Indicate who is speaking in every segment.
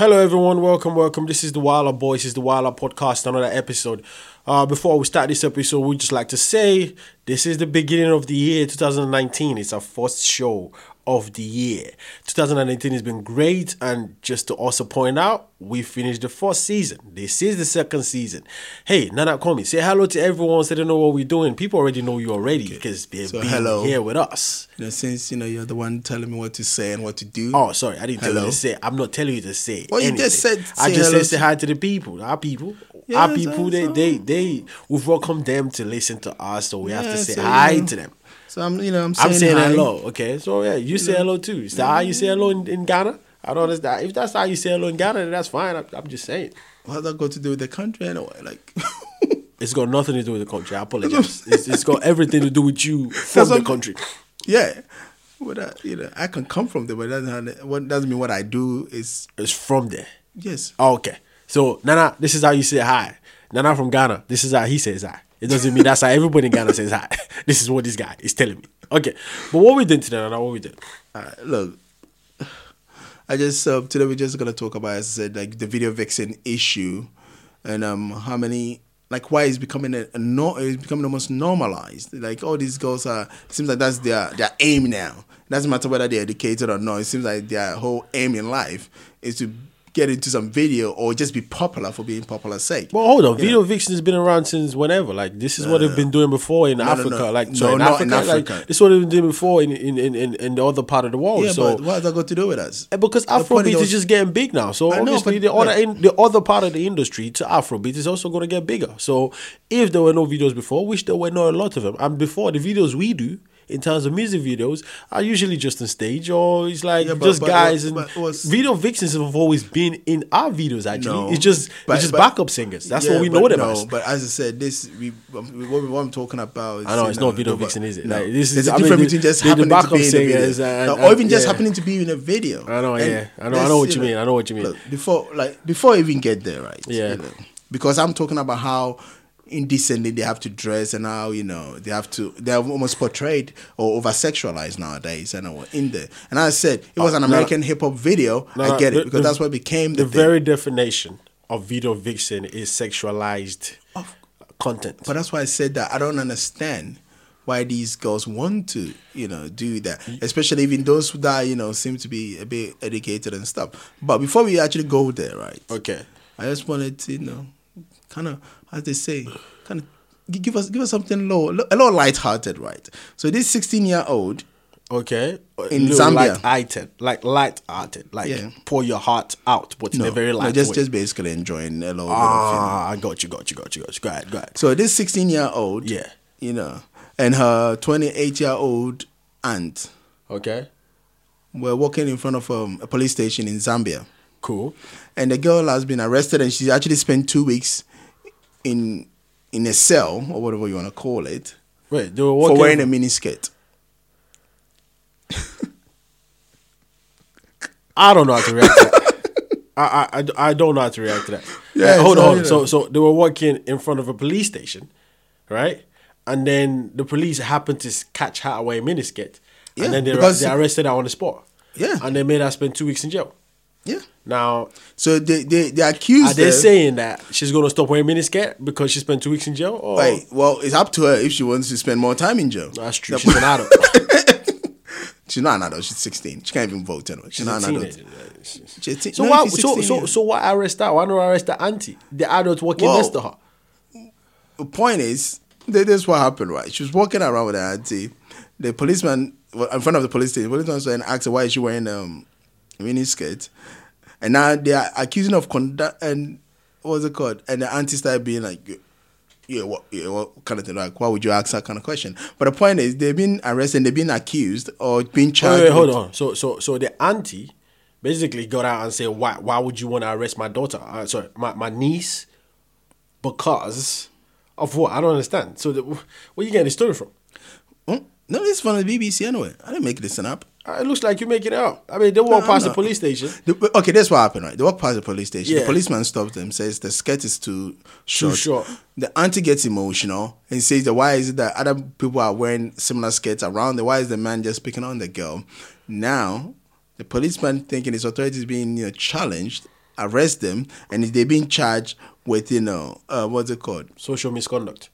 Speaker 1: Hello, everyone. Welcome, welcome. This is the Wilder Boys. This is the Wilder Podcast. Another episode. Uh, before we start this episode, we'd just like to say this is the beginning of the year 2019. It's our first show of the year. 2019 has been great, and just to also point out, we finished the first season. This is the second season. Hey, Nana Komi, say hello to everyone so they know what we're doing. People already know you already because they've
Speaker 2: So
Speaker 1: been
Speaker 2: hello.
Speaker 1: here with us.
Speaker 2: You know, since you know you're the one telling me what to say and what to do.
Speaker 1: Oh, sorry, I didn't tell you to say. I'm not telling you to say.
Speaker 2: Well, you just said
Speaker 1: I just
Speaker 2: hello
Speaker 1: said say hi to the people. Our people.
Speaker 2: Yeah,
Speaker 1: our people. They, they, they. We've welcomed them to listen to us, so we have to say
Speaker 2: so, you
Speaker 1: hi
Speaker 2: know,
Speaker 1: to them.
Speaker 2: So I'm, you know, I'm saying,
Speaker 1: I'm saying
Speaker 2: hi.
Speaker 1: hello. Okay, so yeah, you say hello too. Is that how you say hello in, in Ghana? I don't understand. If that's how you say hello in Ghana, then that's fine. I, I'm just saying.
Speaker 2: What's that got to do with the country anyway? Like,
Speaker 1: It's got nothing to do with the country. I apologize. it's, it's got everything to do with you from
Speaker 2: That's
Speaker 1: the country.
Speaker 2: yeah. But I, you know, I can come from there, but that doesn't, what doesn't mean what I do is
Speaker 1: It's from there.
Speaker 2: yes.
Speaker 1: Oh, okay. So Nana, this is how you say hi. Nana from Ghana, this is how he says hi. It doesn't mean that's how everybody in Ghana says hi. This is what this guy is telling me. Okay. But what we doing today, Nana? What we doing?
Speaker 2: Uh, look, I just uh, today we're just gonna talk about, as I said, like the video vixen issue, and um how many like why it's becoming a, a no, it's becoming almost normalized. Like all these girls are, it seems like that's their their aim now. It doesn't matter whether they're educated or not. It seems like their whole aim in life is to get into some video or just be popular for being popular sake.
Speaker 1: Well, hold on.
Speaker 2: You
Speaker 1: Video
Speaker 2: know?
Speaker 1: vixen has been around since whenever. Like this is what they've been doing before in
Speaker 2: no,
Speaker 1: Africa.
Speaker 2: no.
Speaker 1: Like
Speaker 2: No,
Speaker 1: sorry, in
Speaker 2: not
Speaker 1: Africa,
Speaker 2: in
Speaker 1: Like,
Speaker 2: Africa.
Speaker 1: this is what they've been doing before in in, in, in, in the other part of the world.
Speaker 2: yeah,
Speaker 1: so
Speaker 2: but what has that got to do with us?
Speaker 1: Eh, because Afrobeat is
Speaker 2: was-
Speaker 1: just getting big now. So
Speaker 2: know,
Speaker 1: obviously
Speaker 2: but
Speaker 1: the other in, the other part of the industry to Afrobeat is also going to get bigger. So if there were no videos before, which there were not a lot of them, and before the videos we do in terms of music videos are usually just on stage or it's like
Speaker 2: Yeah, but-
Speaker 1: just
Speaker 2: but-
Speaker 1: guys and
Speaker 2: but was-
Speaker 1: video vixens have always been in our videos actually.
Speaker 2: No,
Speaker 1: it's just it's just backup singers. That's
Speaker 2: Yeah,
Speaker 1: what we know them
Speaker 2: no,
Speaker 1: as.
Speaker 2: But as I said, this we um, what, we- what I'm talking about. Is,
Speaker 1: I know, it's not video vixen, is it?
Speaker 2: No.
Speaker 1: Like, this is-
Speaker 2: There's a
Speaker 1: I mean,
Speaker 2: difference between just
Speaker 1: the- the
Speaker 2: happening to
Speaker 1: backup
Speaker 2: be in
Speaker 1: singers
Speaker 2: video,
Speaker 1: and- and-
Speaker 2: or even just happening to be in a video.
Speaker 1: I know, yeah. I know- I know what you mean, I know what you mean.
Speaker 2: before, like before I even get there, right?
Speaker 1: Yeah.
Speaker 2: because I'm talking about how indecently they have to dress and how you know they have to they're almost portrayed or over sexualized nowadays and uh, in there and as I said it was an
Speaker 1: Uh,
Speaker 2: American hip hop video
Speaker 1: No,
Speaker 2: I get
Speaker 1: the-
Speaker 2: it because
Speaker 1: the-
Speaker 2: that's what became the,
Speaker 1: the very definition of video vixen is sexualized content.
Speaker 2: But that's why I said that I don't understand why these girls want to, you know, do that. Especially even those that, you know, seem to be a bit educated and stuff. But before we actually go there, right?
Speaker 1: okay.
Speaker 2: I just wanted to, you know, kind of, as they say, kind of give us give us something low, a little light-hearted, right? So this 16-year-old,
Speaker 1: Okay.
Speaker 2: In
Speaker 1: Little
Speaker 2: Zambia.
Speaker 1: Light-hearted. Like light-hearted. Like
Speaker 2: Yeah.
Speaker 1: pour your heart out, but in
Speaker 2: no,
Speaker 1: a very
Speaker 2: no,
Speaker 1: light
Speaker 2: just
Speaker 1: way.
Speaker 2: just basically enjoying a little bit of, you know.
Speaker 1: ah, I got you, got you, got you, got you. Go ahead, go ahead.
Speaker 2: So this 16-year-old,
Speaker 1: Yeah.
Speaker 2: you know, and her 28-year-old aunt
Speaker 1: Okay.
Speaker 2: were walking in front of um, a police station in Zambia.
Speaker 1: Cool.
Speaker 2: and the girl has been arrested and she actually spent two weeks in in a cell or whatever you want to call it
Speaker 1: Wait, they were
Speaker 2: for wearing a miniskirt.
Speaker 1: I don't know how to react to that. I, I, I, don't know how to react to that.
Speaker 2: Yeah,
Speaker 1: Uh, hold on. So, so they were walking in front of a police station, right? And then the police happened to catch her wearing miniskirt.
Speaker 2: Yeah,
Speaker 1: and then they, they arrested her on the spot.
Speaker 2: Yeah.
Speaker 1: And they made her spend two weeks in jail.
Speaker 2: Yeah.
Speaker 1: Now,
Speaker 2: So they they, they accused
Speaker 1: are they saying that she's going to stop wearing miniskirt because she spent two weeks in jail? Or
Speaker 2: Wait, well, it's up to her if she wants to spend more time in jail.
Speaker 1: that's true. She's an adult.
Speaker 2: She's not an adult. She's 16. She can't even vote anyway. She's,
Speaker 1: She's
Speaker 2: not an adult. She's teen-
Speaker 1: So
Speaker 2: no,
Speaker 1: why? So
Speaker 2: 16
Speaker 1: so so why arrest her? Why not arrest the auntie, the adult walking
Speaker 2: Well,
Speaker 1: next to her?
Speaker 2: the point is, th- this is what happened, right? She was walking around with her auntie. The policeman, well, in front of the police station, the policeman was and asked her why is she wearing um, a mini skirt. And now they are accusing of conduct, and what was it called? And the auntie started being like, yeah, what, yeah, what kind of thing? Like, why would you ask that kind of question? But the point is, they've been arrested, they've been accused, or been charged.
Speaker 1: wait, hold
Speaker 2: with-
Speaker 1: on. So, so, so the auntie basically got out and said, "Why? Why would you want to arrest my daughter? Uh, sorry, my, my niece, because of what? I don't understand. So, the, where you getting the story from?
Speaker 2: Hmm? No, this is from the BBC anyway. I didn't make this up.
Speaker 1: Uh, It looks like you're making it up. I mean, they walk
Speaker 2: No,
Speaker 1: past the police station.
Speaker 2: The- okay, that's what happened, right? They walk past the police station.
Speaker 1: Yeah.
Speaker 2: The policeman stops them, says the skirt is too short.
Speaker 1: short.
Speaker 2: The auntie gets emotional and says that why is it that other people are wearing similar skirts around them? Why is the man just picking on the girl? Now, the policeman thinking his authority is being you know, challenged arrest them, and they're being charged with you know uh, what's it called?
Speaker 1: Social misconduct,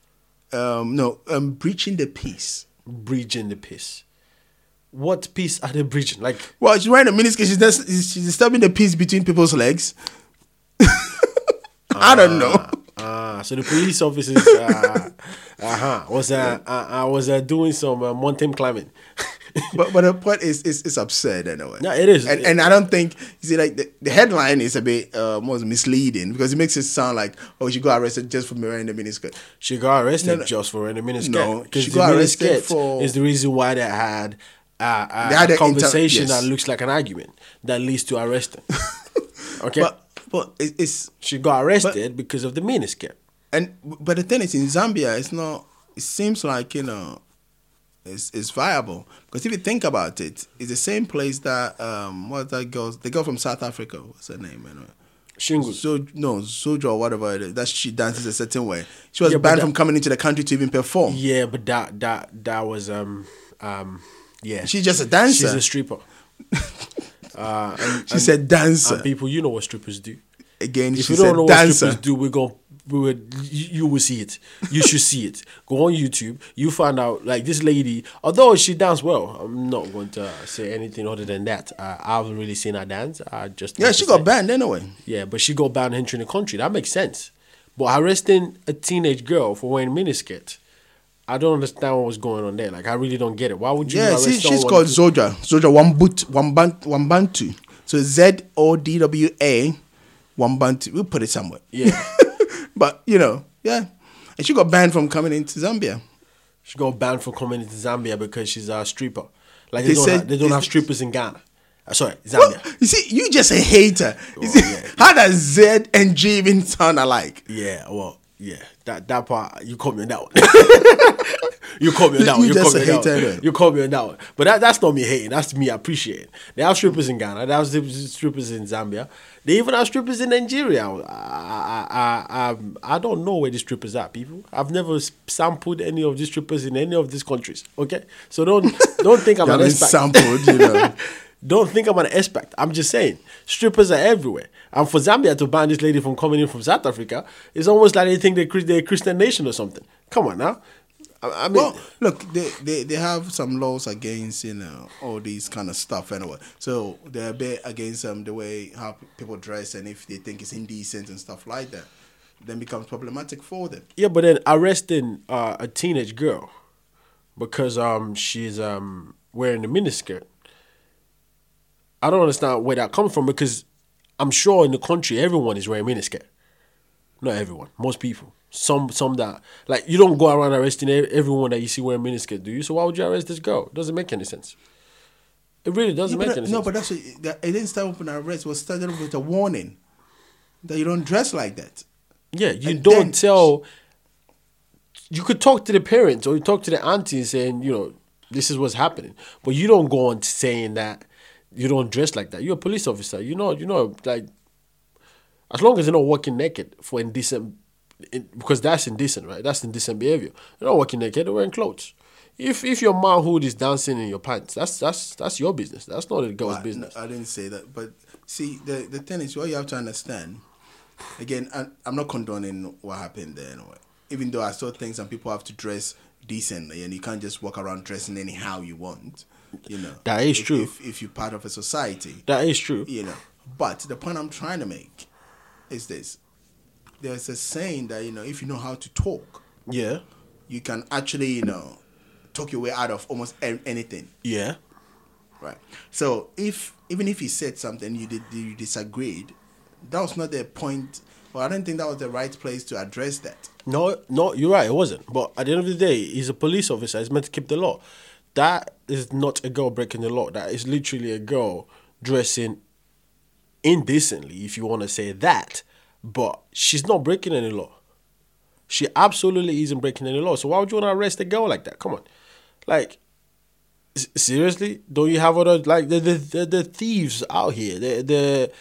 Speaker 2: Um, no, um, breaching the peace.
Speaker 1: breaching the peace. What peace are they breaching? Like,
Speaker 2: Well, she's wearing a miniskirt. She's, dis- she's disturbing the peace between people's legs. I don't know.
Speaker 1: ah, so the police officers, uh, uh-huh, was uh, uh, uh, was uh, doing some uh, mountain climbing.
Speaker 2: but but the point is, is it's absurd anyway.
Speaker 1: No, it is.
Speaker 2: and, and I don't think you see like the, the headline is a bit uh, more misleading because it makes it sound like oh she got arrested just for wearing the miniskirt.
Speaker 1: She got arrested
Speaker 2: No, no.
Speaker 1: just for wearing a miniskirt.
Speaker 2: No, she
Speaker 1: the
Speaker 2: got arrested for-
Speaker 1: is the reason why they had uh, uh,
Speaker 2: They had
Speaker 1: a
Speaker 2: an inter-
Speaker 1: conversation
Speaker 2: yes.
Speaker 1: that looks like an argument that leads to arresting. okay,
Speaker 2: But but it's
Speaker 1: she got arrested because of the miniskirt.
Speaker 2: and but the thing is in Zambia it's not. It seems like you know. It's, it's viable because if you think about it, it's the same place that um what that girl the girl from South Africa what's her name anyway
Speaker 1: Shingu.
Speaker 2: so no Soja or whatever it is that she dances a certain way she was
Speaker 1: Yeah,
Speaker 2: banned
Speaker 1: that-
Speaker 2: from coming into the country to even perform
Speaker 1: Yeah, but that that that was um um yeah.
Speaker 2: she's just a dancer
Speaker 1: She's a stripper. uh, and,
Speaker 2: she said dancer
Speaker 1: and people, you know what strippers do.
Speaker 2: again
Speaker 1: If
Speaker 2: she
Speaker 1: you don't
Speaker 2: said
Speaker 1: know what
Speaker 2: dancer
Speaker 1: strippers do, we're going we would you, you will see it. You should see it. Go on YouTube. You find out like this lady. Although she danced well, I'm not going to say anything other than that. Uh, I haven't really seen her dance. I just
Speaker 2: yeah she got
Speaker 1: say-
Speaker 2: banned anyway
Speaker 1: Yeah, but she got banned entering the country. That makes sense. But arresting a teenage girl for wearing miniskirt, I don't understand what was going on there. Like I really don't get it. Why would you?
Speaker 2: yeah see, she's called
Speaker 1: to-
Speaker 2: Zodwa Zodwa Wambut Wamban- Wambantu so Z O D W A Wambantu we'll put it somewhere
Speaker 1: Yeah.
Speaker 2: but you know yeah and she got banned from coming into Zambia
Speaker 1: She got banned from coming into Zambia because she's a stripper. Like
Speaker 2: They
Speaker 1: they, don't,
Speaker 2: said-
Speaker 1: have, they don't have strippers in Ghana. Uh, sorry,
Speaker 2: Well,
Speaker 1: Zambia.
Speaker 2: you see, you just a hater. You
Speaker 1: Oh,
Speaker 2: see,
Speaker 1: yeah.
Speaker 2: how does Z and G even sound alike?
Speaker 1: Yeah, well, yeah. That that part you caught me on that one. you caught me on that one.
Speaker 2: You
Speaker 1: You, caught me on that one. You caught me on that one. But that, that's not me hating. That's me appreciating. They have strippers in Ghana. They have strippers in Zambia. They even have strippers in Nigeria. I I I, I, um, I don't know where these strippers are, people. I've never sampled any of these strippers in any of these countries. Okay, so don't don't think I'm an expert.
Speaker 2: sampled, you know.
Speaker 1: Don't think I'm an expert. I'm just saying, strippers are everywhere. And for Zambia to ban this lady from coming in from South Africa, it's almost like they think they're, they're a Christian nation or something. Come on now. I, I mean,
Speaker 2: Well, look, they, they they have some laws against you know all these kind of stuff anyway. So they're a bit against um the way how people dress and if they think it's indecent and stuff like that, then becomes problematic for them.
Speaker 1: yeah, but then arresting uh, a teenage girl because um she's um wearing a miniskirt. I don't understand where that comes from because I'm sure in the country everyone is wearing miniskirt. Not everyone, most people. Some some that like you don't go around arresting everyone that you see wearing miniskirt, do you? So why would you arrest this girl? It doesn't make any sense. It really doesn't
Speaker 2: Yeah,
Speaker 1: make
Speaker 2: but
Speaker 1: any
Speaker 2: that- no,
Speaker 1: sense.
Speaker 2: but that's what, that, it didn't start with an arrest. It was started with a warning that you don't dress like that.
Speaker 1: yeah, you
Speaker 2: and
Speaker 1: don't
Speaker 2: then-
Speaker 1: tell. You could talk to the parents or you talk to the auntie saying, you know, this is what's happening, but you don't go on saying that you don't dress like that. You're a police officer. You know, you know, like as long as you're not walking naked for indecent, in, because that's indecent, right? That's indecent behavior. You're not walking naked. You're wearing clothes. If if your manhood is dancing in your pants, that's that's that's your business. That's not a girl's
Speaker 2: I,
Speaker 1: business.
Speaker 2: I didn't say that, but see, the the thing is, what you have to understand. Again, I, I'm not condoning what happened there. Anyway. Even though I still think some people have to dress decently, and you can't just walk around dressing anyhow you want. You know,
Speaker 1: That is
Speaker 2: if,
Speaker 1: true.
Speaker 2: If, if you're part of a society,
Speaker 1: that is true.
Speaker 2: you know. But the point I'm trying to make is this: there's a saying that you know, if you know how to talk,
Speaker 1: Yeah,
Speaker 2: you can actually, you know, talk your way out of almost anything.
Speaker 1: yeah.
Speaker 2: Right. So if even if he said something you did you disagreed, that was not the point. Well, I don't think that was the right place to address that.
Speaker 1: No, no, you're right. It wasn't. But at the end of the day, he's a police officer. He's meant to keep the law. That is not a girl breaking the law. That is literally a girl dressing indecently, if you want to say that. But she's not breaking any law. She absolutely isn't breaking any law. So why would you want to arrest a girl like that? Come on, like seriously? Don't you have other like the the the, the thieves out here? The the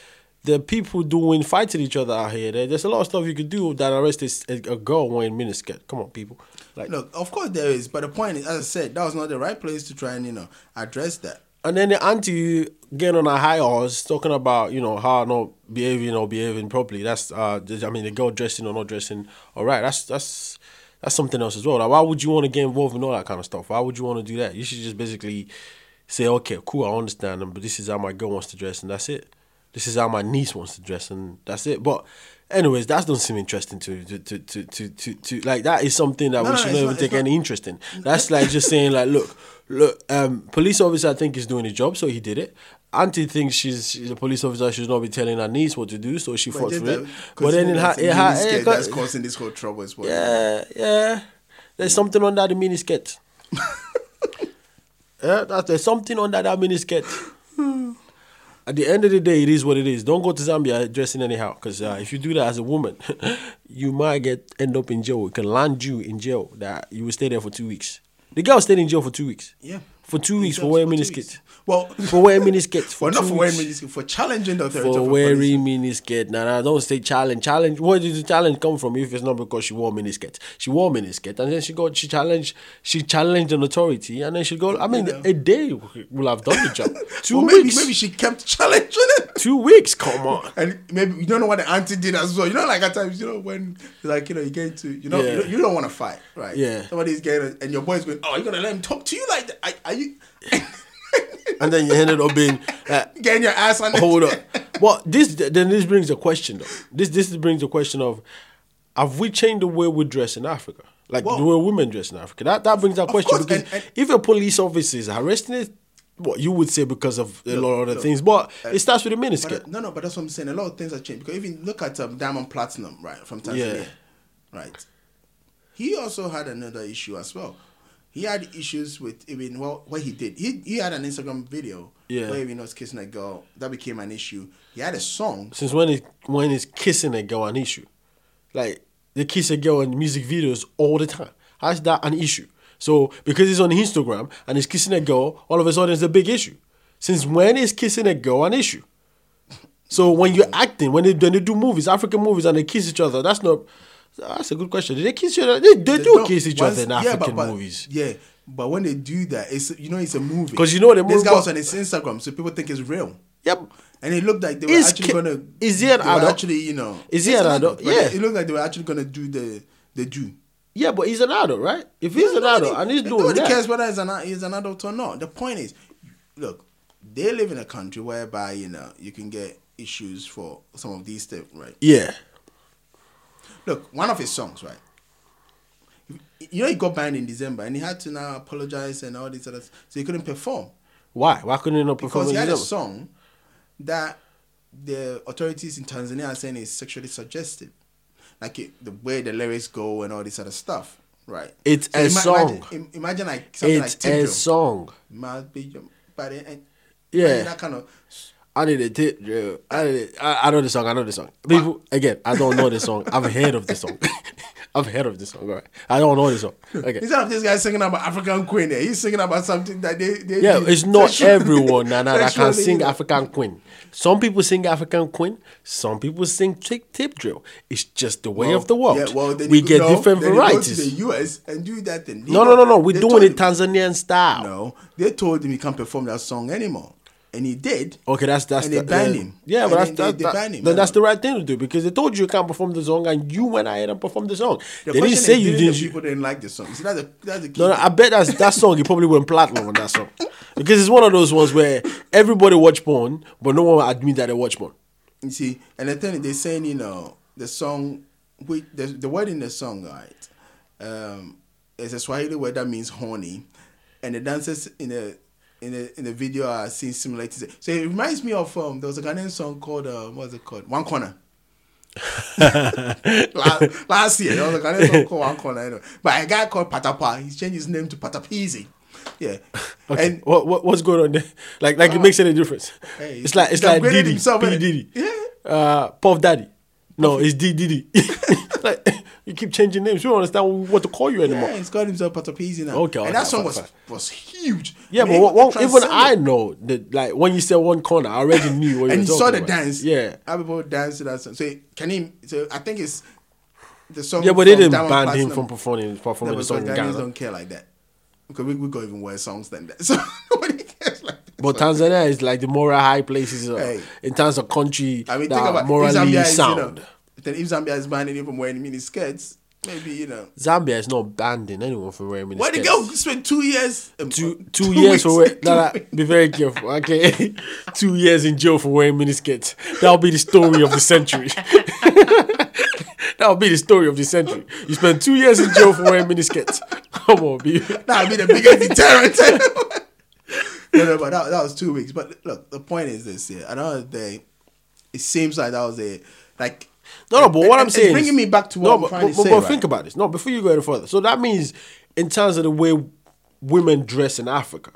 Speaker 1: the people doing fighting each other out here. There, there's a lot of stuff you could do that arrest this, a, a girl wearing miniskirt. Come on, people. Like
Speaker 2: Look, of course there is, but the point is, as I said, that was not the right place to try and you know address that.
Speaker 1: And then the auntie getting on a high horse talking about, you know, how not behaving or behaving properly. That's uh I mean the girl dressing or not dressing all right. That's that's that's something else as well. Like why would you want to get involved in all that kind of stuff? Why would you want to do that? You should just basically say, Okay, cool, I understand them, but this is how my girl wants to dress and that's it. This is how my niece wants to dress and that's it. But anyways, that doesn't seem interesting to to to to to, to, to like that is something that
Speaker 2: No,
Speaker 1: we should
Speaker 2: it's
Speaker 1: not even take
Speaker 2: not-
Speaker 1: any interest in. That's like just saying like, look, look, um, police officer I think is doing his job, so he did it. Auntie thinks she's, she's a police officer, she should not be telling her niece what to do, so she fought for it. But then
Speaker 2: that's a
Speaker 1: it, ha- it got-
Speaker 2: that's causing this whole trouble as well.
Speaker 1: yeah, yeah. There's something under the miniskirt. yeah, that, there's something under that miniskirt. At the end of the day, it is what it is. Don't go to Zambia dressing anyhow, because uh, if you do that as a woman, you might get end up in jail. It can land you in jail. That you will stay there for two weeks. The girl stayed in jail for two weeks.
Speaker 2: Yeah.
Speaker 1: for two weeks for wearing miniskirt.
Speaker 2: Well,
Speaker 1: For wearing miniskirt. For
Speaker 2: well, not for wearing
Speaker 1: weeks.
Speaker 2: miniskirt, for challenging the authority
Speaker 1: For
Speaker 2: of
Speaker 1: wearing miniskirt. Nah, nah, don't say challenge. Challenge. Where did the challenge come from? If it's not because she wore miniskirt, she wore miniskirt, and then she got she challenged she challenged an authority, and then she go. I mean,
Speaker 2: know.
Speaker 1: a day will have done the job. Two
Speaker 2: Well, maybe,
Speaker 1: weeks.
Speaker 2: maybe she kept challenging it.
Speaker 1: Two weeks. Come on.
Speaker 2: And maybe you don't know what the auntie did as well. You know, like at times, you know, when like you know you get into you know
Speaker 1: Yeah.
Speaker 2: you don't, you don't want to fight, right?
Speaker 1: Yeah.
Speaker 2: Somebody's getting and your boy's going, oh, you're gonna let him talk to you like that? Are, are you
Speaker 1: And then you ended up being. Uh,
Speaker 2: getting your ass on?
Speaker 1: hold up. Well, this then this brings a question though. This this brings a question of, have we changed the way we dress in Africa? Like
Speaker 2: Well-
Speaker 1: the way women dress in Africa. That that brings that question
Speaker 2: course,
Speaker 1: because
Speaker 2: and- and-
Speaker 1: if a police officer is arresting it, what you would say because of a lot of other things, but
Speaker 2: uh,
Speaker 1: it starts with a miniskirt.
Speaker 2: uh, no, no, but that's what I'm saying. A lot of things have changed because even look at um, Diamond Platnumz, right, from Tanzania,
Speaker 1: Yeah.
Speaker 2: right. He also had another issue as well. He had issues with even well, what he did. He he had an Instagram video
Speaker 1: Yeah.
Speaker 2: where he was kissing a girl. That became an issue. He had a song.
Speaker 1: Since when is when is kissing a girl an issue? Like they kiss a girl in music videos all the time. How is that an issue? So because he's on Instagram and he's kissing a girl, all of a sudden it's a big issue. Since when is kissing a girl an issue? So when you're acting, when they when they do movies, African movies, and they kiss each other, that's not. That's a good question. Did they kiss each other? They, they, do
Speaker 2: don't-
Speaker 1: kiss each other in
Speaker 2: yeah,
Speaker 1: African
Speaker 2: but- but-
Speaker 1: movies.
Speaker 2: Yeah, but when they do that, it's you know it's a movie.
Speaker 1: Because you know the
Speaker 2: this
Speaker 1: movie-
Speaker 2: guy was on his Instagram, so people think it's real.
Speaker 1: Yep.
Speaker 2: And it looked like they were
Speaker 1: Is
Speaker 2: actually
Speaker 1: ki-
Speaker 2: gonna.
Speaker 1: is he an
Speaker 2: they
Speaker 1: adult?
Speaker 2: Actually, you know.
Speaker 1: Is he an adult? Yeah.
Speaker 2: It looked like they were actually gonna do the the do.
Speaker 1: Yeah, but he's an adult, right? If he's an
Speaker 2: Nobody-
Speaker 1: adult and he's doing
Speaker 2: nobody
Speaker 1: that,
Speaker 2: cares whether he's an he's an adult or not. The point is, look, they live in a country whereby you know you can get issues for some of these things, right?
Speaker 1: yeah.
Speaker 2: Look, one of his songs, right? You know, he got banned in December, and he had to now apologize and all these other, so he couldn't perform
Speaker 1: Why? Why couldn't he not perform?
Speaker 2: because he had a song that the authorities in Tanzania are saying is sexually suggestive, like it, the way the lyrics go and all this other stuff, right?
Speaker 1: It's a
Speaker 2: ima-
Speaker 1: song.
Speaker 2: Imagine, im- imagine like something
Speaker 1: It's
Speaker 2: like Tip
Speaker 1: a song.
Speaker 2: Must be your body and
Speaker 1: Yeah.
Speaker 2: that kind of.
Speaker 1: I need a tip drill. I need it. I, I know the song. I know the song. People again, I don't know the song. I've heard of the song. I've heard of the song. All right. I don't know the song. Okay.
Speaker 2: Instead of this guy singing about African Queen, there, he's singing about something that they. they
Speaker 1: Yeah, it's not everyone Nana, that can sing. African Queen. Some people sing African Queen. Some people sing tip, tip drill. It's just the way
Speaker 2: Well,
Speaker 1: of the world.
Speaker 2: yeah, well,
Speaker 1: we get different
Speaker 2: then you go to the US and do that thing.
Speaker 1: no, no, no, no. We're doing it Tanzanian style.
Speaker 2: No, they told him he can't perform that song anymore, and he did.
Speaker 1: Okay, that's that's
Speaker 2: And
Speaker 1: the,
Speaker 2: they banned
Speaker 1: yeah.
Speaker 2: him.
Speaker 1: Yeah,
Speaker 2: And
Speaker 1: but that's that,
Speaker 2: they- they
Speaker 1: that-
Speaker 2: him,
Speaker 1: then that's the right thing to do because they told you you can't perform the song and you went ahead and performed the song.
Speaker 2: The
Speaker 1: they didn't say you
Speaker 2: didn't people didn't like the song. See, that's the that's the.
Speaker 1: No, no, I bet that's that song. He probably went platinum on that song because it's one of those ones where everybody watch porn, but no one admit that they watch porn.
Speaker 2: You see, and the thing they're saying, you know, the song, we, the, the word in the song, right, um, is a Swahili word that means horny, and the dancers in the in the in the video are seeing similarities. So it reminds me of um, there was a Ghanaian song called uh, what was it called? One Corner. last, last year, there was a Ghanaian song called One Corner. Anyway. But a guy called Patapaa, he's changed his name to Patapizi. Yeah,
Speaker 1: Okay.
Speaker 2: and
Speaker 1: what, what what's going on there? Like like it makes any difference?
Speaker 2: Hey,
Speaker 1: it's like it's like Diddy,
Speaker 2: himself,
Speaker 1: P
Speaker 2: innit?
Speaker 1: Diddy,
Speaker 2: Yeah.
Speaker 1: uh, Puff Daddy. No, it's D Diddy. like you keep changing names. We don't understand what to call you anymore.
Speaker 2: Yeah, he's got himself Patapizi now.
Speaker 1: Okay,
Speaker 2: and
Speaker 1: okay,
Speaker 2: that song was was huge.
Speaker 1: Yeah,
Speaker 2: I mean,
Speaker 1: but what, even I know that like when you said one corner, I already knew what you
Speaker 2: and
Speaker 1: were
Speaker 2: you saw
Speaker 1: talking
Speaker 2: the
Speaker 1: about.
Speaker 2: dance.
Speaker 1: Yeah.
Speaker 2: people dance to that song. So can he? So I think it's the song.
Speaker 1: Yeah, but they didn't ban him from performing performing
Speaker 2: No,
Speaker 1: the song in
Speaker 2: Ghanaians
Speaker 1: Ghana.
Speaker 2: don't care like that because we we got even worse songs than that. So nobody cares like that.
Speaker 1: But Tanzania is like the moral high places uh,
Speaker 2: Hey.
Speaker 1: in terms of country
Speaker 2: I mean, think about
Speaker 1: morally
Speaker 2: Zambia is,
Speaker 1: sound.
Speaker 2: You know, then if Zambia is banning you from wearing mini skirts, maybe you know.
Speaker 1: Zambia is not banning anyone from wearing mini
Speaker 2: Why the girl spend two years? um,
Speaker 1: Two, two, years for
Speaker 2: weeks-
Speaker 1: wearing. Nah, nah, be very careful, okay? two years in jail for wearing miniskirts. That'll be the story of the century. That'll be the story of the century. You spend two years in jail for wearing miniskirts. Come on, be.
Speaker 2: That'll be the biggest deterrent. no, no, but that, that was two weeks. But look, the point is this: yeah, another day, it seems like that was a like.
Speaker 1: No, no, but what
Speaker 2: and-
Speaker 1: I'm
Speaker 2: it's
Speaker 1: saying,
Speaker 2: bringing
Speaker 1: is-
Speaker 2: me back to what
Speaker 1: no,
Speaker 2: I'm
Speaker 1: but,
Speaker 2: trying
Speaker 1: but,
Speaker 2: to
Speaker 1: but,
Speaker 2: say.
Speaker 1: but
Speaker 2: right?
Speaker 1: think about this. No, before you go any further. So that means, in terms of the way women dress in Africa,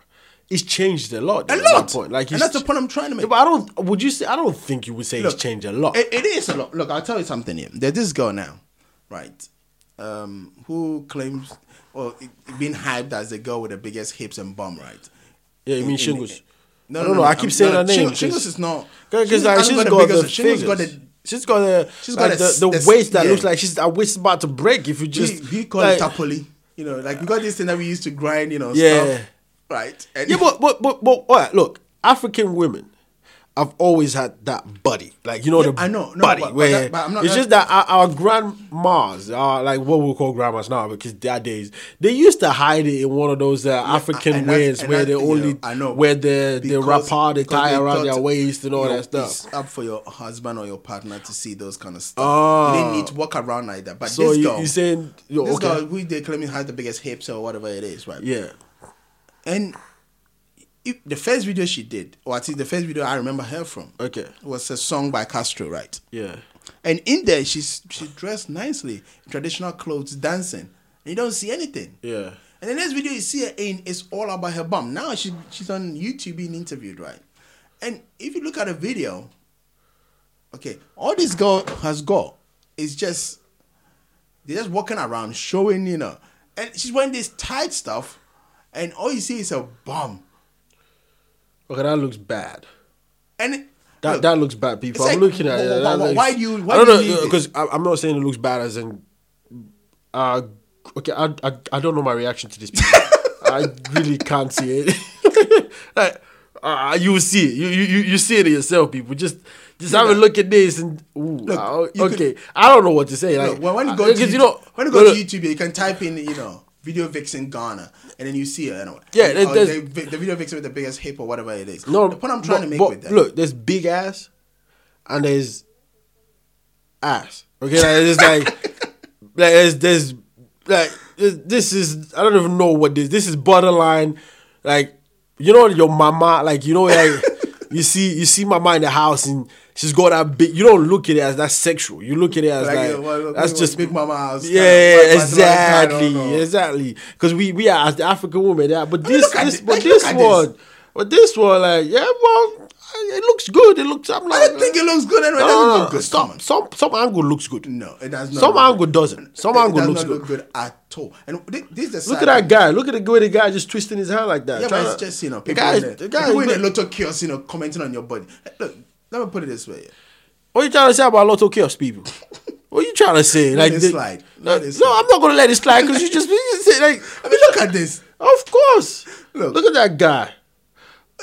Speaker 1: it's changed a lot.
Speaker 2: a lot.
Speaker 1: point. Like,
Speaker 2: and that's the point I'm trying to make.
Speaker 1: Yeah, but I don't. Would you say? I don't think you would say
Speaker 2: Look,
Speaker 1: it's changed a lot.
Speaker 2: It, it is a lot. Look, I'll tell you something here. There's this girl now, right? Um, who claims or being hyped as the girl with the biggest hips and bum, right?
Speaker 1: yeah, you mean
Speaker 2: in- in-
Speaker 1: Shingus?
Speaker 2: No, no, no.
Speaker 1: know. I keep saying
Speaker 2: no,
Speaker 1: her name.
Speaker 2: Shingus, is not.
Speaker 1: Because
Speaker 2: Shingus
Speaker 1: like,
Speaker 2: hasn't
Speaker 1: she's got, the
Speaker 2: Shingus got the.
Speaker 1: She's got the
Speaker 2: She's
Speaker 1: like
Speaker 2: got
Speaker 1: the,
Speaker 2: the-
Speaker 1: the, waist that
Speaker 2: yeah.
Speaker 1: looks like she's her waist about to break if you just
Speaker 2: we, we call
Speaker 1: like,
Speaker 2: it tapoli. You know, like we got this thing that we used to grind. You know,
Speaker 1: Yeah.
Speaker 2: stuff, right? And
Speaker 1: Yeah, but but but but all right, look, African women have always had that body, like you know
Speaker 2: Yeah,
Speaker 1: the
Speaker 2: I know, no,
Speaker 1: body
Speaker 2: but- but
Speaker 1: where
Speaker 2: that- but I'm not-
Speaker 1: it's just that our, our grandmas are like what we call grandmas now because their days they used to hide it in one of those uh, African
Speaker 2: and that's-
Speaker 1: wears where they
Speaker 2: that- yeah,
Speaker 1: only
Speaker 2: I know.
Speaker 1: where the the wrapper they tie around their waist and all
Speaker 2: you know,
Speaker 1: that stuff.
Speaker 2: It's up for your husband or your partner to see those kind of stuff.
Speaker 1: Ah.
Speaker 2: You didn't need to walk around like that. But
Speaker 1: So
Speaker 2: this
Speaker 1: you,
Speaker 2: girl,
Speaker 1: you saying yo,
Speaker 2: this
Speaker 1: okay.
Speaker 2: girl, who they claiming has the biggest hips or whatever it is, right?
Speaker 1: yeah.
Speaker 2: And if, the first video she did, or at least the first video I remember her from,
Speaker 1: Okay.
Speaker 2: was a song by Castro, right?
Speaker 1: Yeah.
Speaker 2: And in there, she's she dressed nicely, in traditional clothes, dancing. And you don't see anything.
Speaker 1: Yeah.
Speaker 2: And the next video you see her in is all about her bum. Now she she's on YouTube being interviewed, right? And if you look at the video, okay, all this girl has got is just they're just walking around showing, you know, and she's wearing this tight stuff, and all you see is a bum.
Speaker 1: Okay, that looks bad.
Speaker 2: And it,
Speaker 1: That
Speaker 2: look,
Speaker 1: that looks bad, people. I'm looking at it.
Speaker 2: wh-
Speaker 1: that looks-
Speaker 2: why do you- why
Speaker 1: I don't
Speaker 2: do you
Speaker 1: know because I'm not saying it looks bad as in. Uh, okay, I, I I don't know my reaction to this. I really can't see it. like, uh, you will see it. You, you you see it yourself, people. Just just have a look at this and ooh,
Speaker 2: Look,
Speaker 1: uh,
Speaker 2: you could-
Speaker 1: okay. I don't know what to say. Like
Speaker 2: Look, when, you
Speaker 1: uh,
Speaker 2: go to
Speaker 1: because you know
Speaker 2: when you go
Speaker 1: look,
Speaker 2: to YouTube, you can type in you know video vixen Ghana, and then you see her. Anyway.
Speaker 1: Yeah, there- there's- uh,
Speaker 2: the, the video vixen with the biggest hip or whatever it is.
Speaker 1: No,
Speaker 2: the point I'm trying
Speaker 1: but-
Speaker 2: to make
Speaker 1: but
Speaker 2: with that.
Speaker 1: Look, there's big ass, and there's ass. Okay, like it's like, like there's, there's like this- this is I don't even know what this. This is borderline, like you know your mama, like you know like you see you see mama in the house and she's got that big. You don't look at it as that sexual. You look at it as
Speaker 2: Like,
Speaker 1: like,
Speaker 2: yeah, well,
Speaker 1: that's
Speaker 2: look,
Speaker 1: just
Speaker 2: Big Mama house,
Speaker 1: Yeah,
Speaker 2: kind of
Speaker 1: exactly,
Speaker 2: personalized, I
Speaker 1: exactly. Because we we are as the African woman, yeah. But
Speaker 2: mean,
Speaker 1: this
Speaker 2: at
Speaker 1: this
Speaker 2: it.
Speaker 1: but this
Speaker 2: at this.
Speaker 1: one. But this one, like, yeah, well, it looks good. It looks. I'm like,
Speaker 2: I don't think it looks good anyway. It
Speaker 1: no, no, no,
Speaker 2: look good.
Speaker 1: Some, some, some angle looks good.
Speaker 2: No, it does not.
Speaker 1: Some angle
Speaker 2: good.
Speaker 1: doesn't. Some
Speaker 2: it
Speaker 1: angle
Speaker 2: does
Speaker 1: looks good.
Speaker 2: look good at all. And this is the
Speaker 1: Look at that guy. Look at the way the guy just twisting his hand like that.
Speaker 2: Yeah, but it's
Speaker 1: to-
Speaker 2: just you know
Speaker 1: the guy.
Speaker 2: in the,
Speaker 1: The guy.
Speaker 2: people in the
Speaker 1: look-
Speaker 2: lotto kiosk, you know, commenting on your body. Look, let me put it this way.
Speaker 1: What you trying to say about Lotto Chaos people? What you trying to say?
Speaker 2: Let
Speaker 1: like
Speaker 2: it
Speaker 1: the-
Speaker 2: slide.
Speaker 1: No,
Speaker 2: Let it
Speaker 1: no,
Speaker 2: slide.
Speaker 1: I'm not gonna let it slide because you just, you just say like.
Speaker 2: I mean, look at this.
Speaker 1: Of course.
Speaker 2: Look.
Speaker 1: Look, at that guy.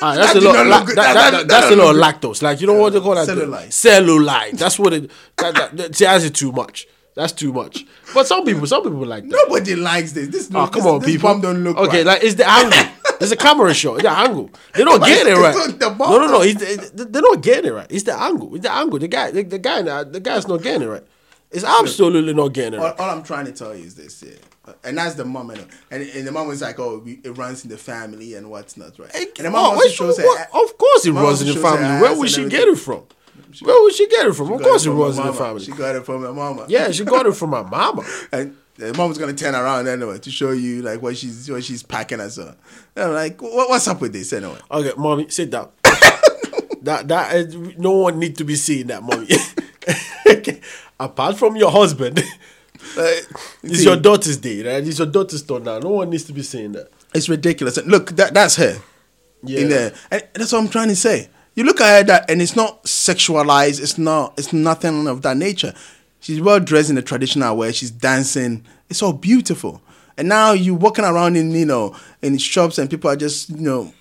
Speaker 1: Ah, that's
Speaker 2: That
Speaker 1: a lot. La- that-
Speaker 2: That-
Speaker 1: that-
Speaker 2: that-
Speaker 1: that's a lot of lactose. Like you know what they call that?
Speaker 2: Cellulite.
Speaker 1: Cellulite. That's what it. That, that, that, see, that's it too much. That's too much. But some people, some people like that.
Speaker 2: Nobody likes this. This
Speaker 1: Oh, come
Speaker 2: this,
Speaker 1: on,
Speaker 2: this
Speaker 1: people.
Speaker 2: bum don't look
Speaker 1: okay,
Speaker 2: right.
Speaker 1: like it's the angle. It's a camera shot. It's the angle. They don't
Speaker 2: But
Speaker 1: get it right.
Speaker 2: the.
Speaker 1: No, no, no. It's the, they're not getting it right. It's the angle. It's the angle. The guy, the, the guy, the guy's not getting it right. It's absolutely not getting it
Speaker 2: all,
Speaker 1: right.
Speaker 2: all I'm trying to tell you is this, yeah. And that's the mom, and, and, and the mom was like, "Oh, we, it runs in the family and what's not, right?" And the mom
Speaker 1: Oh,
Speaker 2: also shows
Speaker 1: what-
Speaker 2: her.
Speaker 1: Of course, it runs in the family. Where would she get it from? Where would she get it from? Of course, it
Speaker 2: from her
Speaker 1: runs in the family.
Speaker 2: She got it from her mama.
Speaker 1: Yeah, she got it from my mama.
Speaker 2: and the mom was gonna turn around anyway to show you like what she's what she's packing as well. And I'm like, what, what's up with this anyway?
Speaker 1: Okay, mommy, sit down. that that is, no one need to be seeing that, mommy. Okay, Apart from your husband, it's your daughter's day, right? It's your daughter's turn now. No one needs to be saying that.
Speaker 2: It's ridiculous. Look, that that's her.
Speaker 1: Yeah.
Speaker 2: In there. And that's what I'm trying to say. You look at her that and it's not sexualized, it's not it's nothing of that nature. She's well dressed in the traditional way, she's dancing. It's all beautiful. And now you're walking around in, you know, in shops and people are just, you know,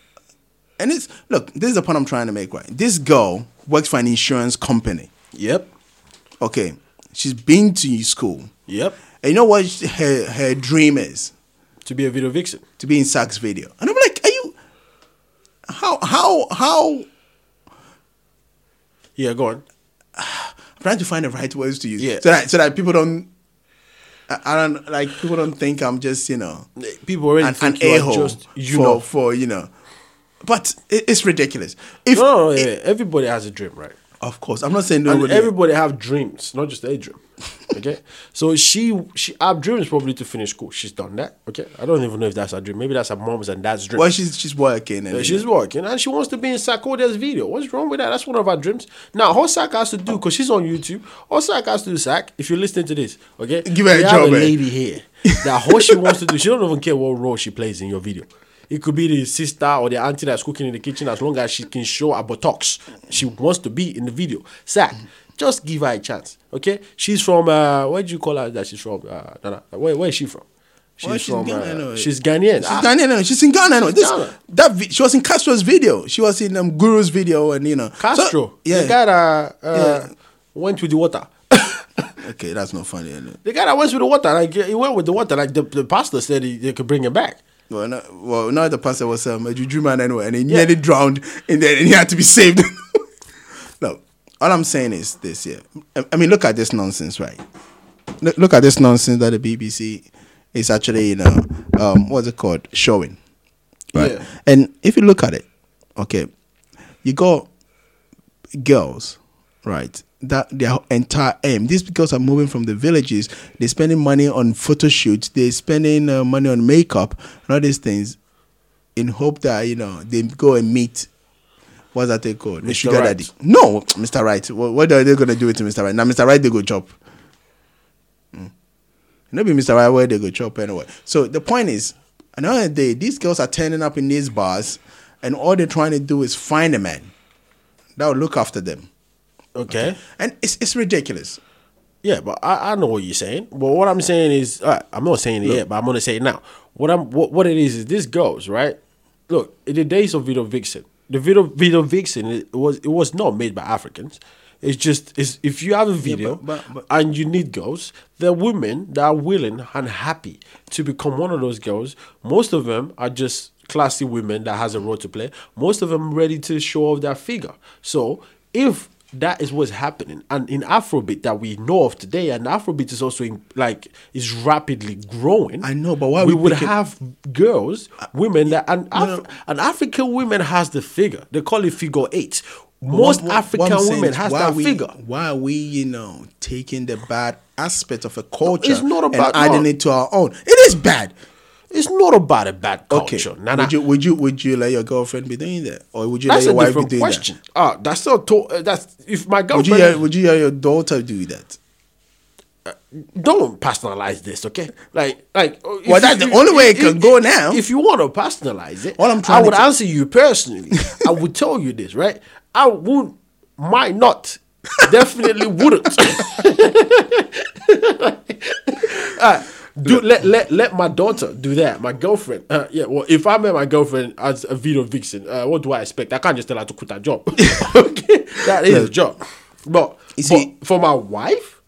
Speaker 2: and it's look. This is the point I'm trying to make. Right, this girl works for an insurance company.
Speaker 1: Yep.
Speaker 2: Okay, she's been to school,
Speaker 1: Yep.
Speaker 2: and you know what her her dream is
Speaker 1: To be a video vixen.
Speaker 2: to be in Sark's video. And I'm like, are you? How how how?
Speaker 1: Yeah, go on.
Speaker 2: I'm trying to find the right words to use.
Speaker 1: Yeah.
Speaker 2: So that so that people don't. I I don't like people don't think I'm just you know
Speaker 1: People already
Speaker 2: an,
Speaker 1: think
Speaker 2: an
Speaker 1: you
Speaker 2: a
Speaker 1: are
Speaker 2: hole
Speaker 1: just you
Speaker 2: for
Speaker 1: know.
Speaker 2: for you know, but it, it's ridiculous. If
Speaker 1: No, no, no, yeah, everybody has a dream, right?
Speaker 2: Of course I'm not saying nobody.
Speaker 1: everybody have dreams, not just a dream. Okay, so she she our dream is probably to finish school. She's done that. Okay, I don't even know if that's her dream. Maybe that's her mom's and dad's dream.
Speaker 2: well, she's she's working and
Speaker 1: Yeah, she's working and she wants to be in Sarkodie's video. What's wrong with that? That's one of her dreams. Now, all Sark has to do, because she's on YouTube, all Sark has to do, Sark, if you're listening to this, okay?
Speaker 2: Give her a
Speaker 1: we
Speaker 2: job,
Speaker 1: have a
Speaker 2: eh?
Speaker 1: lady here that all she wants to do, she don't even care what role she plays in your video. It could be the sister or the auntie that's cooking in the kitchen as long as she can show her buttocks. She wants to be in the video. Sark, just give her a chance, okay? She's from, uh, where do you call her that she's from? Uh, no, no, where, where is she from? She's
Speaker 2: Well, she's
Speaker 1: from,
Speaker 2: Ghana,
Speaker 1: uh,
Speaker 2: anyway.
Speaker 1: she's Ghanaian.
Speaker 2: She's
Speaker 1: Ah,
Speaker 2: Ghanaian. No, she's in Ghana. No, this
Speaker 1: Ghana.
Speaker 2: that vi- she was in Castro's video. She was in um, Guru's video, and you know So-
Speaker 1: Castro,
Speaker 2: yeah.
Speaker 1: the guy that uh,
Speaker 2: Yeah.
Speaker 1: went with the water.
Speaker 2: okay, that's not funny. Is
Speaker 1: the guy that went with the water, like he went with the water, like the, the pastor said he, they could bring him back.
Speaker 2: Well, no, well, now the pastor was um, a juju man anyway, and he nearly drowned, and then and he had to be saved. no, all I'm saying is this: yeah, I, I mean, look at this nonsense, right? Look, look at this nonsense that the BBC is actually, you know, um, what's it called, showing, right?
Speaker 1: Yeah.
Speaker 2: And if you look at it, okay, you got girls, right? That their entire aim. These girls are moving from the villages. They're spending money on photo shoots. They're spending uh, money on makeup and all these things, in hope that you know they go and meet. What's that they called? The sugar
Speaker 1: Right.
Speaker 2: daddy. No, Mr. Right. What, what are they gonna do with Mr. Right? Now, Mr. Right, they go chop. Mm. Maybe Mr. Right where they go chop anyway. So the point is, another day, these girls are turning up in these bars, and all they're trying to do is find a man that will look after them.
Speaker 1: Okay.
Speaker 2: And it's it's ridiculous.
Speaker 1: Yeah, but I, I know what you're saying. But what I'm saying is, right, I'm not saying it yet, but I'm gonna say it now. What I'm what, what it is is this goes right. Look, in the days of video vixen, the video video vixen it was it was not made by Africans. It's just it's, if you have a video
Speaker 2: but- but-
Speaker 1: and you need girls, there are women that are willing and happy to become one of those girls. Most of them are just classy women that has a role to play. Most of them ready to show off their figure. So if that is what's happening, and in Afrobeat that we know of today, and Afrobeat is also in, like is rapidly growing.
Speaker 2: I know, but why
Speaker 1: we
Speaker 2: we
Speaker 1: would have girls, women that and Af- an African woman has the figure. They call it figure eight. Most
Speaker 2: What- what-
Speaker 1: African
Speaker 2: what
Speaker 1: women has that
Speaker 2: we,
Speaker 1: figure.
Speaker 2: Why are we, you know, taking the bad aspect of a culture
Speaker 1: it's not about-
Speaker 2: and adding
Speaker 1: no.
Speaker 2: it to our own? It is bad.
Speaker 1: It's not about a bad
Speaker 2: Okay.
Speaker 1: culture. Nah,
Speaker 2: would you would you would you let your girlfriend be doing that, or would you
Speaker 1: That's
Speaker 2: let your wife be doing
Speaker 1: question. Ah, that's still to, uh, that's if my
Speaker 2: that? Would you
Speaker 1: girlfriend
Speaker 2: let, would you let your daughter do that?
Speaker 1: don't personalize this, okay? Like, like. uh,
Speaker 2: Well, that's the only way it can go now.
Speaker 1: If you want to personalize it,
Speaker 2: All I'm trying I
Speaker 1: would
Speaker 2: to-
Speaker 1: answer you personally. I would tell you this, right? I would, might not, definitely wouldn't. Alright, do let let let my daughter do that. My girlfriend, uh, yeah. Well, if I met my girlfriend as a video vixen, uh, what do I expect? I can't just tell her to quit her job. okay, that is a job. But,
Speaker 2: You see-
Speaker 1: but for my wife,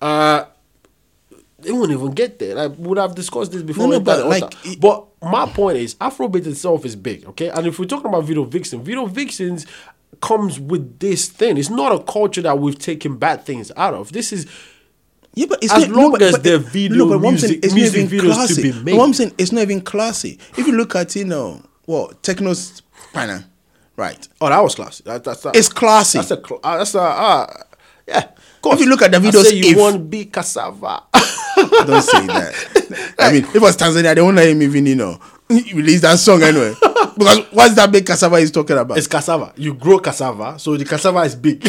Speaker 1: uh, they wouldn't even get there. Like, would have discussed this before.
Speaker 2: No, no, but like, it-
Speaker 1: but my point is, Afrobeat itself is big, okay? And if we're talking about video vixen, video vixens comes with this thing. It's not a culture that we've taken bad things out of. This is
Speaker 2: Yeah, but it's
Speaker 1: As
Speaker 2: not,
Speaker 1: long
Speaker 2: but,
Speaker 1: as
Speaker 2: but,
Speaker 1: the video
Speaker 2: what I'm
Speaker 1: music-
Speaker 2: saying, it's
Speaker 1: music
Speaker 2: not even
Speaker 1: videos to
Speaker 2: classy.
Speaker 1: be
Speaker 2: No,
Speaker 1: made.
Speaker 2: what I'm saying it's not even classy. If you look at you know what Tekno's Pana, right?
Speaker 1: oh, that was classy. That, that's that,
Speaker 2: It's classy.
Speaker 1: That's a uh, that's a uh, yeah.
Speaker 2: If you look at the
Speaker 1: I
Speaker 2: videos,
Speaker 1: say you
Speaker 2: if-
Speaker 1: want big cassava.
Speaker 2: Don't say that. I mean, if it was Tanzania, they won't let him even you know release that song anyway. because what's that big cassava he's talking about?
Speaker 1: It's cassava. You grow cassava, so the cassava is big.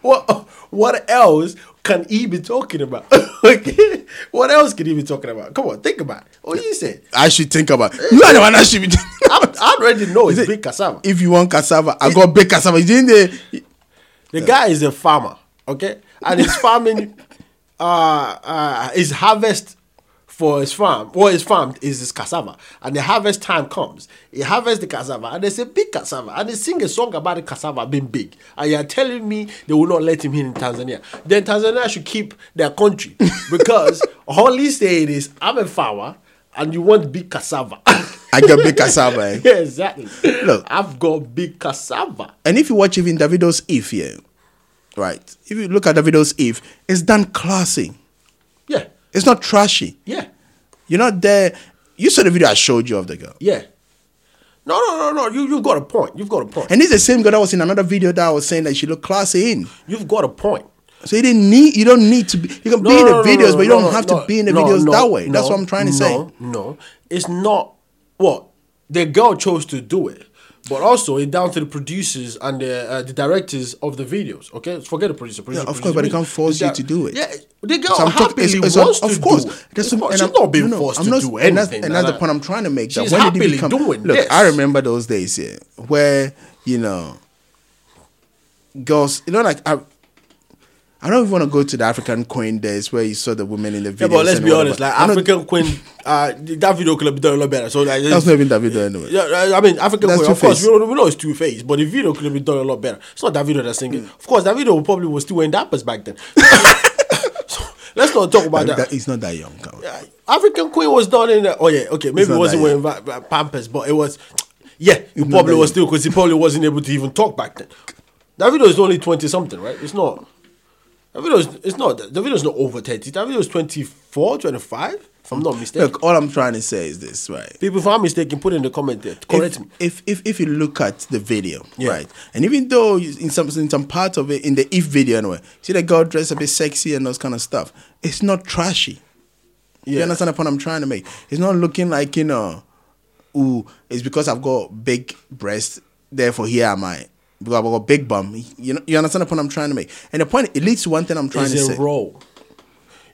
Speaker 1: what, what else can he be talking about? okay. What else can he be talking about? Come on, think about it. What you say?
Speaker 2: I should think about. You are the one that should be.
Speaker 1: I, I already know it's
Speaker 2: it-
Speaker 1: big cassava.
Speaker 2: if you want cassava, I got big cassava. You didn't they?
Speaker 1: The guy is a farmer, okay, and he's farming. Uh, uh, his harvest for his farm. What his farm is his cassava, and the harvest time comes. He harvests the cassava, and there's a big cassava, and they sing a song about the cassava being big. And you're telling me they will not let him in Tanzania? Then Tanzania should keep their country because all he's saying is, "I'm a farmer." And you want big cassava.
Speaker 2: I got big cassava. Eh?
Speaker 1: yeah, exactly.
Speaker 2: Look.
Speaker 1: I've got big cassava.
Speaker 2: And if you watch even Davido's If here, right? If you look at Davido's If, it's done classy.
Speaker 1: Yeah,
Speaker 2: It's not trashy.
Speaker 1: yeah.
Speaker 2: You're not there. You saw the video I showed you of the girl.
Speaker 1: Yeah. No, no, no, no. You you've got a point. You've got a point.
Speaker 2: And this is the same girl that was in another video that I was saying that she looked classy in.
Speaker 1: You've got a point.
Speaker 2: So you didn't need you don't need to be you can
Speaker 1: No,
Speaker 2: be in the
Speaker 1: no, no,
Speaker 2: videos,
Speaker 1: no,
Speaker 2: but you
Speaker 1: no,
Speaker 2: don't
Speaker 1: no,
Speaker 2: have
Speaker 1: no,
Speaker 2: to be in the
Speaker 1: no,
Speaker 2: videos
Speaker 1: no,
Speaker 2: that way. That's what I'm trying to
Speaker 1: no,
Speaker 2: say.
Speaker 1: No, it's not what the girl chose to do it, but also it's down to the producers and the uh, the directors of the videos. Okay, forget the producer. producer
Speaker 2: Yeah, of course, but they can't force you to do it.
Speaker 1: Yeah, the girl
Speaker 2: So I'm
Speaker 1: happily
Speaker 2: it's- it's
Speaker 1: wants
Speaker 2: of
Speaker 1: to
Speaker 2: course.
Speaker 1: do it.
Speaker 2: That's
Speaker 1: It's
Speaker 2: the-
Speaker 1: not-
Speaker 2: and
Speaker 1: she's
Speaker 2: I'm-
Speaker 1: not being
Speaker 2: no,
Speaker 1: forced
Speaker 2: I'm
Speaker 1: to
Speaker 2: not-
Speaker 1: do
Speaker 2: and that's,
Speaker 1: anything.
Speaker 2: and that's the point I'm trying to make. That
Speaker 1: She's
Speaker 2: when did it
Speaker 1: happily
Speaker 2: become,
Speaker 1: doing
Speaker 2: look,
Speaker 1: this.
Speaker 2: I remember those days here where you know girls, you know, like I. I don't even want to go to the African Queen days where you saw the women in the
Speaker 1: video.
Speaker 2: Yeah,
Speaker 1: but let's be honest. Like
Speaker 2: I know-
Speaker 1: African Queen, uh, that video could have been done a lot better. So like,
Speaker 2: That's not even that video anyway.
Speaker 1: Yeah, I mean, African
Speaker 2: That's
Speaker 1: Queen, of course, we know, we know it's two face, but the video could have been done a lot better. It's not that video that's singing. Of course, that video probably was still wearing dappers back then. so, let's not talk about
Speaker 2: That- he's not that young. on.
Speaker 1: African Queen was done in. The, oh yeah, okay, maybe it wasn't wearing va- Pampers, but it was. Yeah, he
Speaker 2: not
Speaker 1: probably was
Speaker 2: young.
Speaker 1: still because he probably wasn't able to even talk back then. That video is only twenty something, right? It's not. Is. It's not. The video is not over thirty. That video is 24, 25, If I'm not mistaken.
Speaker 2: Look, all I'm trying to say is this, right?
Speaker 1: People, if I'm mistaken, put in the comment there. Correct
Speaker 2: if,
Speaker 1: me.
Speaker 2: If, if if you look at the video,
Speaker 1: Yeah.
Speaker 2: right, and even though you- in some in some part of it, in the if video anyway, see the girl dressed a bit sexy and those kind of stuff. It's not trashy. You understand the point I'm trying to make? It's not looking like you know, ooh, it's because I've got big breasts, therefore here am I. Because I've got big bum. You know, you understand the point I'm trying to make? And the point it leads to one thing I'm trying
Speaker 1: is
Speaker 2: to
Speaker 1: a
Speaker 2: say.
Speaker 1: role.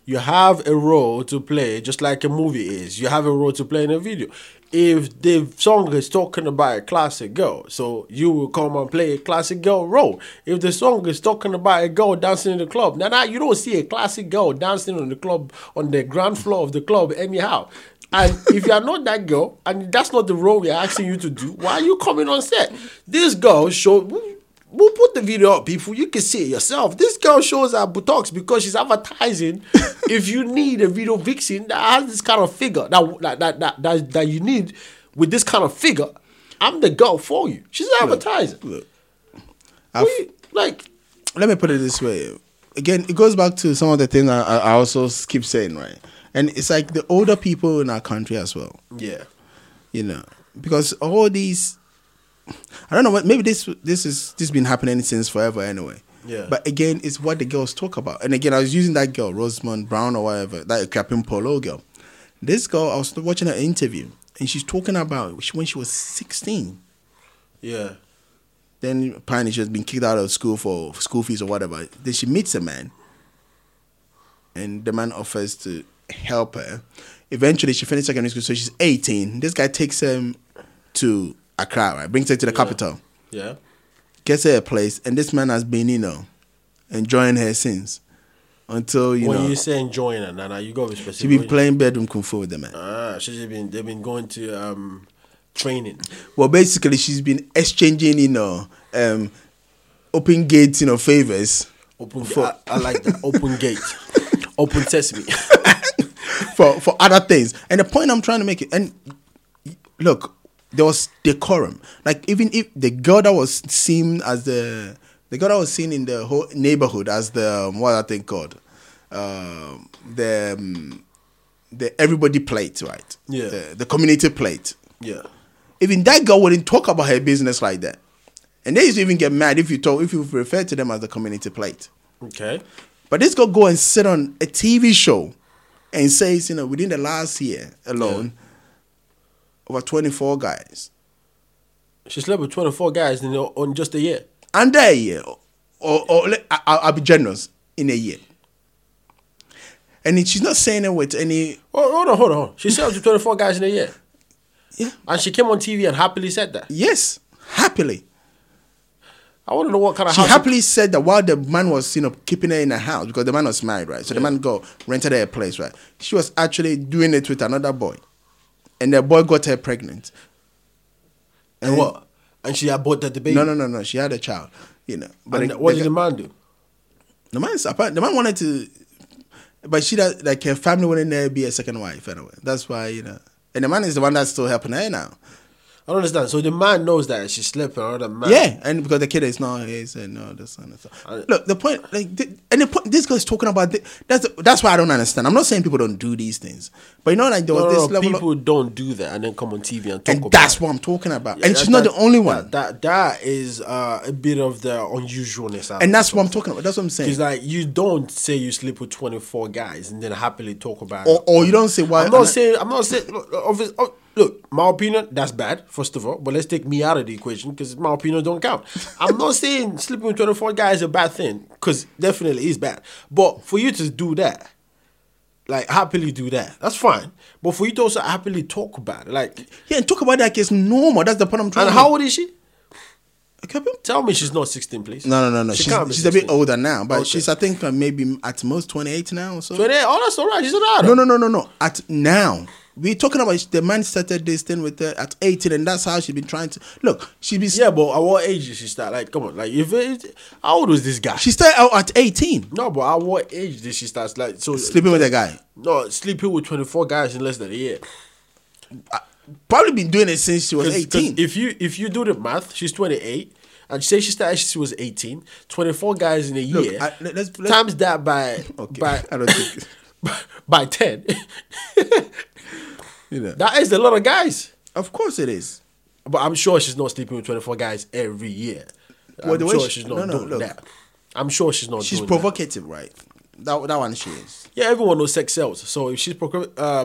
Speaker 1: You have a role to play, just like a movie is. You have a role to play in a video. If the song is talking about a classic girl, so you will come and play a classic girl role. If the song is talking about a girl dancing in the club, now, now you don't see a classic girl dancing on the club on the ground floor of the club anyhow. And if you are not that girl, and that's not the role we're asking you to do, why are you coming on set? This girl showed. We'll put the video up, people. You can see it yourself. This girl shows her buttocks because she's advertising. if you need a video vixen that has this kind of figure that that that that, that, that you need with this kind of figure, I'm the girl for you. She's advertising.
Speaker 2: Look,
Speaker 1: you- like
Speaker 2: let me put it this way. Again, it goes back to some of the things I, I also keep saying, right? And it's like the older people in our country as well,
Speaker 1: yeah,
Speaker 2: you know, because all these, I don't know what maybe this this is this been happening since forever anyway.
Speaker 1: Yeah.
Speaker 2: But again, it's what the girls talk about. And again, I was using that girl, Rosamond Brown or whatever, that Akuapem Poloo girl. This girl, I was watching her interview, and she's talking about when she was sixteen.
Speaker 1: yeah,
Speaker 2: Then apparently she has been kicked out of school for school fees or whatever. Then she meets a man, and the man offers to help her. Eventually, she finished secondary school, so she's 18. This guy takes her to Accra, right? Brings her to the capital,
Speaker 1: yeah.
Speaker 2: gets her a place, and this man has been, you know, enjoying her since until you know
Speaker 1: when
Speaker 2: know
Speaker 1: you say enjoying it, Nana, you got to be
Speaker 2: she
Speaker 1: specific.
Speaker 2: been playing bedroom kung fu with the man.
Speaker 1: Ah, she's been they've been going to um training.
Speaker 2: Well, basically, she's been exchanging, you know, um, open gates, you know, favors.
Speaker 1: Open.
Speaker 2: For-
Speaker 1: I, I like that. Open gate. Open sesame.
Speaker 2: for for other things. And the point I'm trying to make it, and look, there was decorum. Like even if the girl that was seen as the the girl that was seen in the whole neighborhood as the um, what are thing called, um, the um, the everybody plate, right?
Speaker 1: Yeah.
Speaker 2: The, the community plate.
Speaker 1: yeah.
Speaker 2: Even that girl wouldn't talk about her business like that. And they used to even get mad if you talk if you refer to them as the community plate.
Speaker 1: Okay.
Speaker 2: But this girl go and sit on a TV show and says, you know, within the last year alone, over 24 guys.
Speaker 1: She slept with 24 guys in on just a year.
Speaker 2: Under a year, or, or, let- I, I'll be generous, in a year. And she's not saying it with any,
Speaker 1: Oh, hold on, hold on. hold on. She slept with 24 guys in a year.
Speaker 2: yeah,
Speaker 1: And she came on TV and happily said that.
Speaker 2: yes, happily.
Speaker 1: I want to know what kind of
Speaker 2: She
Speaker 1: house.
Speaker 2: happily said that while the man was, you know, keeping her in a house because the man was married, right? So the man go rented her a place, right? She was actually doing it with another boy, and the boy got her pregnant.
Speaker 1: and what? And she aborted the baby.
Speaker 2: No, no, no, no. She had a child, you know. But
Speaker 1: And
Speaker 2: the,
Speaker 1: what
Speaker 2: the,
Speaker 1: did the man do?
Speaker 2: the man, the man wanted to, but she does like her family wouldn't there be a second wife anyway. That's why you know. And the man is the one that's still helping her now.
Speaker 1: I don't understand. So the man knows that she slept with another man.
Speaker 2: Yeah, and because the kid is not his and no this and stuff. Look, the point, like, th- and the point, this guy's talking about that's that's why I don't understand. I'm not saying people don't do these things, but you know, like there was
Speaker 1: No,
Speaker 2: this
Speaker 1: no,
Speaker 2: level,
Speaker 1: people
Speaker 2: of,
Speaker 1: don't do that and then come on TV and talk
Speaker 2: and
Speaker 1: about.
Speaker 2: that's
Speaker 1: it.
Speaker 2: what I'm talking about.
Speaker 1: Yeah,
Speaker 2: and
Speaker 1: that-
Speaker 2: she's not
Speaker 1: that-
Speaker 2: the only one,
Speaker 1: That that, that is uh, a bit of the unusualness.
Speaker 2: and that's what I'm talking about. That's what I'm saying.
Speaker 1: Because like you don't say you sleep with twenty four guys and then happily talk about
Speaker 2: Or,
Speaker 1: it.
Speaker 2: or you don't say why.
Speaker 1: I'm not saying I'm not saying look, obvious, oh, look, my opinion, that's bad, first of all. But let's take me out of the equation because my opinion don't count. I'm not saying sleeping with 24 guys is a bad thing, because definitely is bad. But for you to do that, like happily do that, that's fine. But for you to also happily talk about it, like
Speaker 2: yeah, and talk about that like it's normal. That's the point I'm trying.
Speaker 1: and
Speaker 2: to
Speaker 1: how old is she?
Speaker 2: Okay, but-
Speaker 1: Tell me she's not 16, please.
Speaker 2: No, no, no, no.
Speaker 1: She
Speaker 2: she's
Speaker 1: can't be
Speaker 2: she's a bit older now, but
Speaker 1: Okay.
Speaker 2: she's I think uh, maybe at most 28 now or so.
Speaker 1: 28, oh, that's all right. She's an adult.
Speaker 2: No, no, no, no, no. At now, we're talking about the man started this thing with her at 18, and that's how she's been trying to look. She be
Speaker 1: Yeah, but at what age did she start? Like, come on, like if it, how old was this guy?
Speaker 2: she started out at 18,
Speaker 1: no, but at what age did she start? Like, so
Speaker 2: sleeping with a guy.
Speaker 1: no, sleeping with twenty four guys in less than a year.
Speaker 2: Uh, probably been doing it since she was
Speaker 1: 'Cause- 'cause
Speaker 2: 18.
Speaker 1: If you if you do the math, she's twenty eight. And say she started, she was 18, 24 guys in a
Speaker 2: Look,
Speaker 1: year.
Speaker 2: I- let's- let's-
Speaker 1: times that by
Speaker 2: Okay,
Speaker 1: by
Speaker 2: I don't think-
Speaker 1: by 10.
Speaker 2: you know.
Speaker 1: that is a lot of guys.
Speaker 2: Of course it is.
Speaker 1: But I'm sure she's not sleeping with 24 guys every year.
Speaker 2: Well,
Speaker 1: I'm sure
Speaker 2: she-
Speaker 1: she's not
Speaker 2: no, no,
Speaker 1: doing
Speaker 2: look.
Speaker 1: that. I'm sure she's not
Speaker 2: She's
Speaker 1: doing that.
Speaker 2: provocative, right? That that one she is.
Speaker 1: Yeah, everyone knows sex sells. So if she's pro- uh,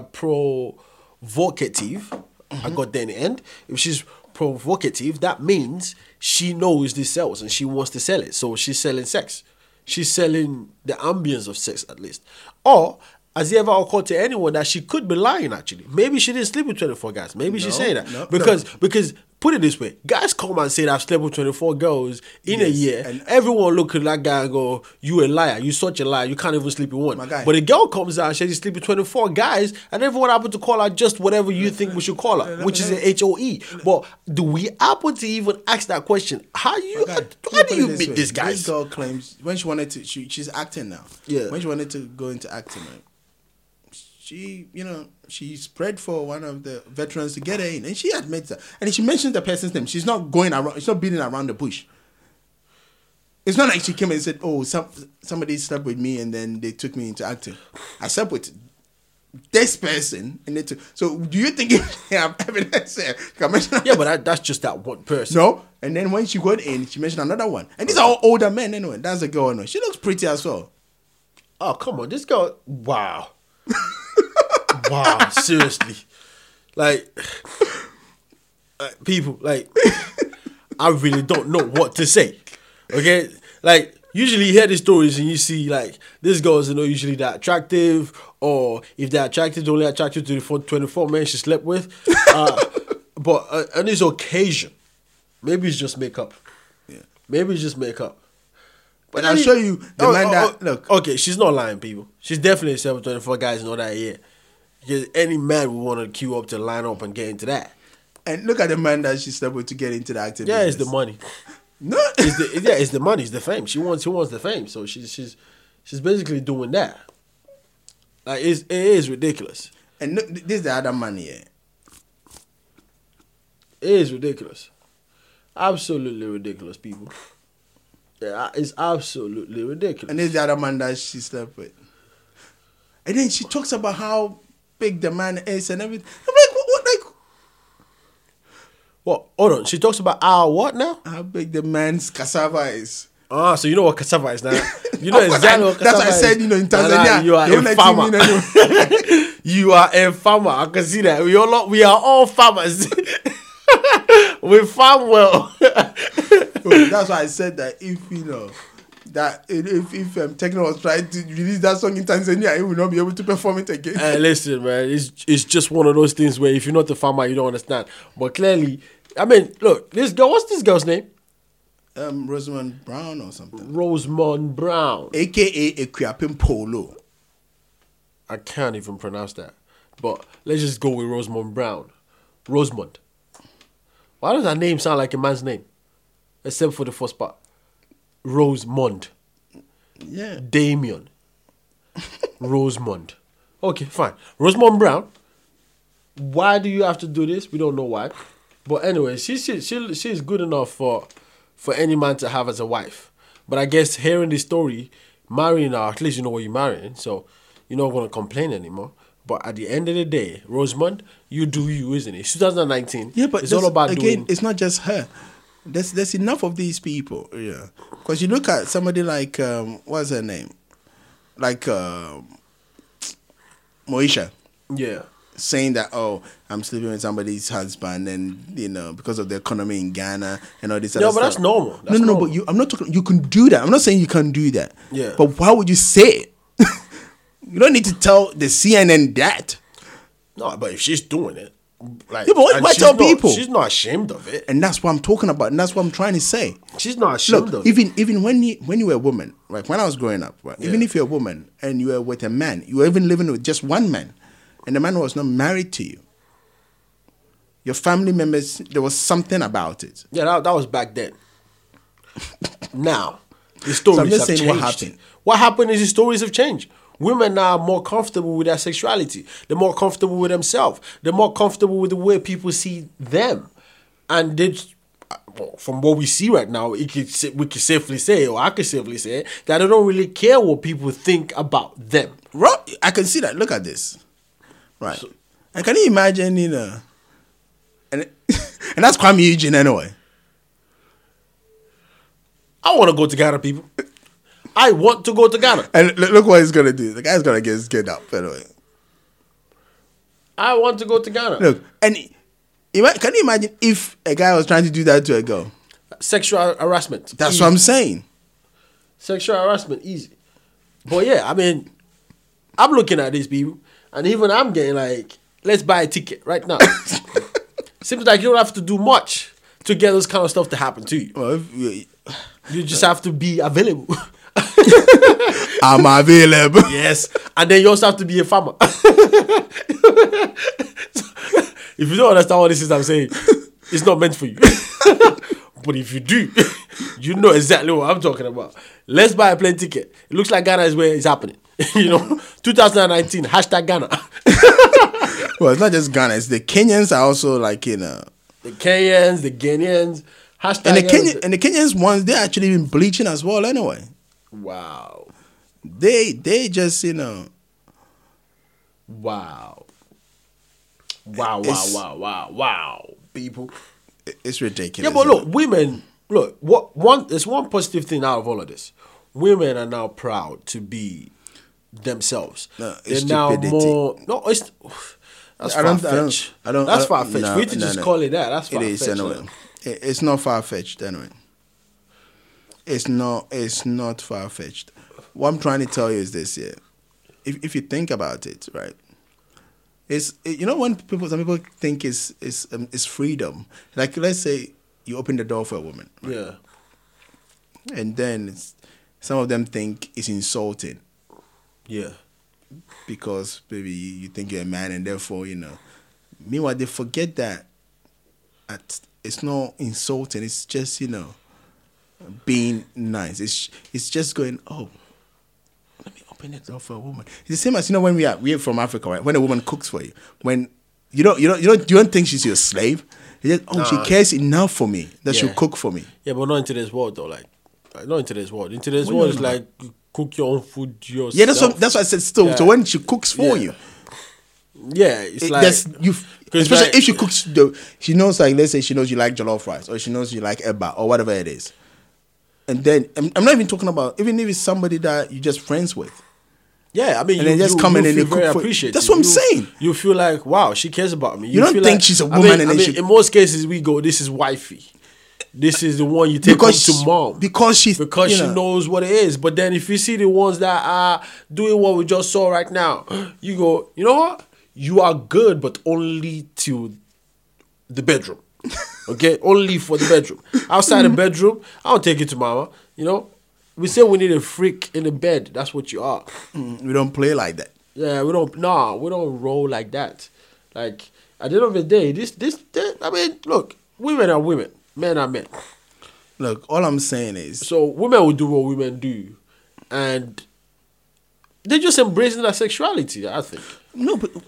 Speaker 1: provocative, I got there in the end. If she's provocative, that means she knows this sells and she wants to sell it. So she's selling sex. She's selling the ambience of sex at least. Or has it ever occurred to anyone that she could be lying actually? Maybe she didn't sleep with 24 guys. Maybe she's
Speaker 2: No,
Speaker 1: saying that.
Speaker 2: no,
Speaker 1: because because put it this way, guys come and say that I've slept with 24 girls in a year.
Speaker 2: and-
Speaker 1: Everyone look at that guy and go, You a liar, you such a liar, you can't even sleep with one. But a girl comes out and says she's sleeping with 24 guys, and everyone happen to call her just whatever you think we should call her, which is an H O E. But do we happen to even ask that question? How you how,
Speaker 2: let
Speaker 1: how
Speaker 2: me
Speaker 1: do you
Speaker 2: this
Speaker 1: meet
Speaker 2: way.
Speaker 1: this guy?
Speaker 2: This girl claims when she wanted to, she, she's acting now.
Speaker 1: Yeah.
Speaker 2: When she wanted to go into acting, right? She, you know, she spread for one of the veterans to get her in, and she admits that. And she mentions the person's name. She's not going around. She's not beating around the bush. It's not like she came and said, "Oh, some somebody slept with me, and then they took me into acting." I slept with this person, and they took. So, do you think if they have evidence? there,
Speaker 1: Yeah, but that, that's just that one person.
Speaker 2: no. And then when she got in, she mentioned another one. And these are all older men anyway. That's a girl. No. She looks pretty as well.
Speaker 1: Oh, come on. This girl, wow. wow, seriously. Like, like, people, like, I really don't know what to say. Okay? Like, usually you hear these stories and you see, like, these girls are not usually that attractive, or if they're attractive, they're only attractive to the four- 24 men she slept with. Uh, but uh, on this occasion, maybe it's just makeup.
Speaker 2: Yeah.
Speaker 1: Maybe it's just makeup.
Speaker 2: But I'll show you the man that- look.
Speaker 1: Okay, she's not lying, people. She's definitely seven twenty four guys in all that year. Because any man would want to queue up to line up and get into that.
Speaker 2: And look at the man that she slept with to get into the acting.
Speaker 1: Yeah, it's the money.
Speaker 2: No.
Speaker 1: It's the yeah, it's the money, it's the fame. She wants she wants the fame. So she's she's she's basically doing that. Like it's it is ridiculous.
Speaker 2: and look, this is the other man here.
Speaker 1: It is ridiculous. Absolutely ridiculous, people. Yeah, it's absolutely ridiculous.
Speaker 2: And this is the other man that she slept with. And then she talks about how big the man is and everything. I'm like, what, what like
Speaker 1: what? Hold on. She talks about our what now?
Speaker 2: how big the man's cassava is.
Speaker 1: Ah, so you know what cassava is now? You know exactly what
Speaker 2: that's what I said, you know, in
Speaker 1: Nah, nah,
Speaker 2: Tanzania,
Speaker 1: you are a farmer.
Speaker 2: you
Speaker 1: you are a farmer. I can see that. We all we are all farmers. we farm well.
Speaker 2: So that's why I said that if you know that if if um, Tekno was trying to release that song in Tanzania, he will not be able to perform it again.
Speaker 1: Uh, listen, man, it's it's just one of those things where if you're not a farmer, you don't understand. But clearly, I mean, look, this girl. What's this girl's name?
Speaker 2: Um, Rosamond Brown or something.
Speaker 1: Rosamond Brown.
Speaker 2: AKA Akuapem Poloo.
Speaker 1: I can't even pronounce that. But let's just go with Rosamond Brown. Rosamond. Why does that name sound like a man's name? Except for the first part. Rosamond.
Speaker 2: Yeah.
Speaker 1: Damien. Rosamond. Okay, fine. Rosamond Brown. Why do you have to do this? We don't know why. But anyway, she, she, she she's good enough for for any man to have as a wife. But I guess hearing this story, marrying her, at least you know what you're marrying, so you're not gonna complain anymore. But at the end of the day, Rosamond, you do you, isn't it? It's 2019.
Speaker 2: Yeah, but
Speaker 1: it's all about
Speaker 2: again.
Speaker 1: doing.
Speaker 2: It's not just her. There's there's enough of these people. Yeah, because you look at somebody like um, what's her name, like um, Moesha,
Speaker 1: Yeah,
Speaker 2: saying that oh I'm sleeping with somebody's husband and you know because of the economy in Ghana and all this.
Speaker 1: No, but that's normal. That's
Speaker 2: no, no, no. But you, I'm not talking. You can do that. I'm not saying you can't do that.
Speaker 1: Yeah.
Speaker 2: But why would you say it? you don't need to tell the CNN that.
Speaker 1: no, but if she's doing it, like,
Speaker 2: Yeah, but why-
Speaker 1: and
Speaker 2: why
Speaker 1: she's
Speaker 2: tell
Speaker 1: not-
Speaker 2: people?
Speaker 1: She's not ashamed of it.
Speaker 2: And that's what I'm talking about. And that's what I'm trying to say.
Speaker 1: She's not ashamed
Speaker 2: Look,
Speaker 1: of it.
Speaker 2: even even when you when you were a woman, like when I was growing up, right? Even if you're a woman and you were with a man, you were even living with just one man, and the man was not married to you. Your family members, there was something about it.
Speaker 1: Yeah, that, that was back then. now, the stories
Speaker 2: So I'm just
Speaker 1: have
Speaker 2: saying what
Speaker 1: changed.
Speaker 2: happened.
Speaker 1: What happened is the stories have changed. Women are more comfortable with their sexuality. They're more comfortable with themselves. They're more comfortable with the way people see them. And they, well, from what we see right now, it could, we could safely say, or I could safely say, that they don't really care what people think about them.
Speaker 2: Right? I can see that. Look at this. Right. and can you imagine, you know, and and that's Kuami Eugene anyway.
Speaker 1: I want to go to Ghana, people. I want to go to Ghana.
Speaker 2: And look, what he's gonna do. The guy's gonna get his kid up anyway.
Speaker 1: I want to go to Ghana.
Speaker 2: Look, and can you imagine if a guy was trying to do that to a girl?
Speaker 1: Sexual harassment.
Speaker 2: That's
Speaker 1: Easy.
Speaker 2: what I'm saying.
Speaker 1: Sexual harassment, easy. But yeah, I mean, I'm looking at these people, and even I'm getting like, let's buy a ticket right now. Seems like you don't have to do much to get this kind of stuff to happen to you.
Speaker 2: Well, if you-
Speaker 1: You just have to be available.
Speaker 2: I'm available.
Speaker 1: yes, and then you also have to be a farmer. if you don't understand what this is, I'm saying it's not meant for you. but if you do, you know exactly what I'm talking about. Let's buy a plane ticket. It looks like Ghana is where it's happening. you know, 2019 hashtag Ghana.
Speaker 2: well, it's not just Ghana. It's the Kenyans are also like you know,
Speaker 1: the Kenyans, the Ghanaians, hashtag.
Speaker 2: and the
Speaker 1: Ghana-
Speaker 2: Kenyan and the Kenyans ones they're actually been bleaching as well. Anyway,
Speaker 1: Wow,
Speaker 2: they they just you know
Speaker 1: wow, wow, wow,
Speaker 2: It's-
Speaker 1: wow, wow, wow, people.
Speaker 2: it's ridiculous.
Speaker 1: Yeah, but look, women. Look, what one? There's one positive thing out of all of this. Women are now proud to be themselves.
Speaker 2: No,
Speaker 1: They're
Speaker 2: it's
Speaker 1: now
Speaker 2: stupidity.
Speaker 1: more. No, it's. That's
Speaker 2: I
Speaker 1: far
Speaker 2: don't, I don't,
Speaker 1: fetched.
Speaker 2: I don't.
Speaker 1: That's far fetched.
Speaker 2: no,
Speaker 1: we
Speaker 2: no,
Speaker 1: just
Speaker 2: no.
Speaker 1: call it that. That's
Speaker 2: It
Speaker 1: far
Speaker 2: is
Speaker 1: fetched.
Speaker 2: anyway. It- It's not far fetched anyway. It's not. It's not far fetched. What I'm trying to tell you is this: yeah, if if you think about it, right, it's it- you know when people some people think it's it's um, it's freedom. Like let's say you open the door for a woman,
Speaker 1: Yeah.
Speaker 2: and then it's, some of them think it's insulting
Speaker 1: Yeah.
Speaker 2: because maybe you think you're a man and therefore you know. Meanwhile, they forget that at, it's not insulting. It's just you know being nice. It's it's just going oh. Let me open the door for a woman. It's the same as you know when we are we are from Africa, right? When a woman cooks for you, when you don't you don't you don't you don't think she's your slave. You just, oh, she cares enough for me that she'll cook for me.
Speaker 1: Yeah, but not in today's world though. Like, not in today's world. In today's world, it's like cook your own food yourself.
Speaker 2: Yeah, that's what that's what I said. Still, so when she cooks for
Speaker 1: Yeah.
Speaker 2: you,
Speaker 1: Yeah, it's
Speaker 2: it-
Speaker 1: like
Speaker 2: you. Especially
Speaker 1: like-
Speaker 2: if she cooks, the, she knows like let's say she knows you like jollof rice or she knows you like eba or whatever it is, and then I'm, I'm not even talking about even if it's somebody that you're just friends with.
Speaker 1: Yeah, I mean,
Speaker 2: And
Speaker 1: you,
Speaker 2: then just
Speaker 1: you,
Speaker 2: come in and they cook for-. That's what I'm saying.
Speaker 1: You feel like, wow, she cares about me.
Speaker 2: You don't think
Speaker 1: like-
Speaker 2: she's a woman
Speaker 1: mean-
Speaker 2: and
Speaker 1: I mean,
Speaker 2: she-
Speaker 1: in most cases we go, this is wifey. This is the one you take
Speaker 2: Because
Speaker 1: to mom
Speaker 2: because she's
Speaker 1: because she
Speaker 2: know,
Speaker 1: knows what it is. But then if you see the ones that are doing what we just saw right now, you go, you know what? You are good, but only to the bedroom. Okay, only for the bedroom. Outside the mm-hmm. bedroom, I don't take it to mama. You know, we say we need a freak in the bed. That's what you are.
Speaker 2: Mm, we don't play like that.
Speaker 1: Yeah, we don't. Nah, we don't roll like that. Like at the end of the day, this, this, this I mean, look, women are women, men are men.
Speaker 2: Look, all I'm saying is,
Speaker 1: So women will do what women do, and they're just embracing their sexuality. I think.
Speaker 2: no, but uh,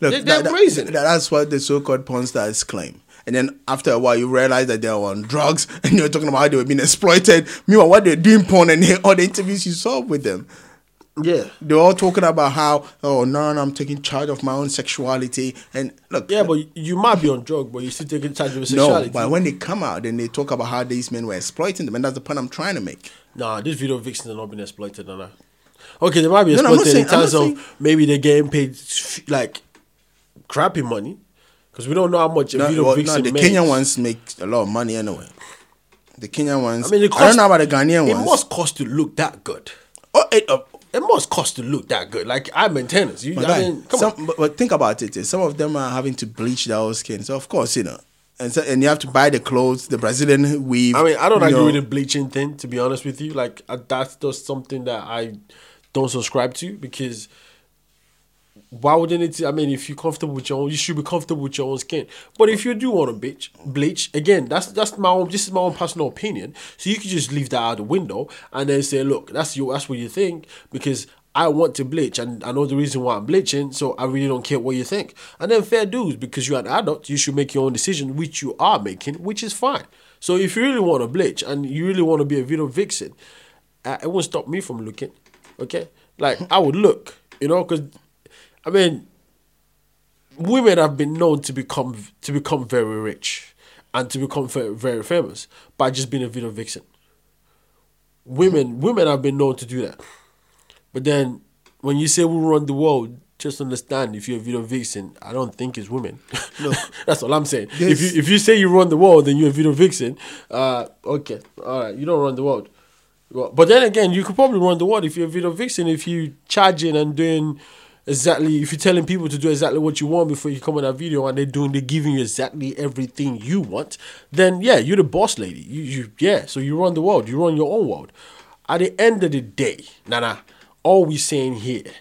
Speaker 2: look,
Speaker 1: They- they're embracing it.
Speaker 2: that- that's what the so-called porn stars claim. And then after a while, you realize that they're on drugs, and you're talking about how they were being exploited. Meanwhile, what they're doing porn and all the interviews you saw with them,
Speaker 1: Yeah.
Speaker 2: they're all talking about how, oh, no, no, I'm taking charge of my own sexuality. And look,
Speaker 1: Yeah, but you might be on drugs, but you're still taking charge of your sexuality.
Speaker 2: no, but when they come out, then they talk about how these men were exploiting them, and that's the point I'm trying to make.
Speaker 1: Nah, this video vixens are not being exploited, no, no. Okay, they might be
Speaker 2: No, no, I'm
Speaker 1: exploited in terms of
Speaker 2: saying-
Speaker 1: maybe they're getting paid like crappy money, because we don't know how much
Speaker 2: No, well, no, the
Speaker 1: makes.
Speaker 2: Kenyan ones make a lot of money anyway. The Kenyan ones.
Speaker 1: I mean, it
Speaker 2: I don't know about the Ghanaian
Speaker 1: It
Speaker 2: ones.
Speaker 1: It must cost to look that good.
Speaker 2: Oh, it, uh,
Speaker 1: It must cost to look that good. Like I maintain it. You, I
Speaker 2: guy,
Speaker 1: mean, come
Speaker 2: some,
Speaker 1: on.
Speaker 2: But, but think about it. eh, Some of them are having to bleach their whole skin. So of course, you know, and so, and you have to buy the clothes, the Brazilian weave.
Speaker 1: I mean, I don't agree
Speaker 2: know.
Speaker 1: with the bleaching thing. To be honest with you, like uh, that's just something that I don't subscribe to because why would they need to? I mean, if you're comfortable with your own, you should be comfortable with your own skin. But if you do want to bleach, bleach again, that's that's my own. This is my own personal opinion. So you can just leave that out the window and then say, look, that's your that's what you think because. I want to bleach, and I know the reason why I'm bleaching, so I really don't care what you think. And then fair dues, because you're an adult, you should make your own decision, which you are making, which is fine. So if you really want to bleach and you really want to be a video vixen, uh, it won't stop me from looking. Okay, like I would look, you know, because I mean, women have been known to become to become very rich and to become very, famous by just being a video vixen. Women women have been known to do that, but then when you say we run the world. Just understand, if you're a video vixen, I don't think it's women.
Speaker 2: Look,
Speaker 1: that's all I'm saying. if you if you say you run the world, then you're a video vixen. Uh, okay, all right, you don't run the world. But then again, you could probably run the world if you're a video vixen. If you charging and doing exactly, if you're telling people to do exactly what you want before you come on that video, and they're doing, they're giving you exactly everything you want, then yeah, you're the boss lady. You, you, yeah. So you run the world. You run your own world. At the end of the day, Nana, all we saying here,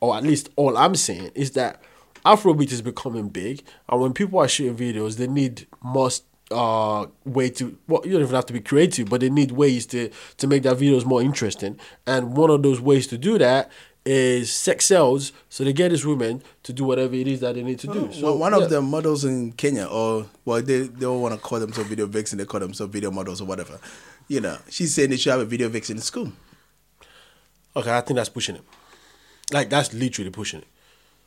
Speaker 1: or at least all I'm saying, is that Afrobeat is becoming big, and when people are shooting videos, they need most uh way to well you don't even have to be creative but they need ways to to make their videos more interesting and one of those ways to do that is sex sells so they get these women to do whatever it is that they need to do so
Speaker 2: One-
Speaker 1: yeah.
Speaker 2: of the models in Kenya, or well, they they don't want to call themselves video vixen, they call themselves video models or whatever. You know, she's saying they should have a video vixen in school.
Speaker 1: okay i think that's pushing it like that's literally pushing it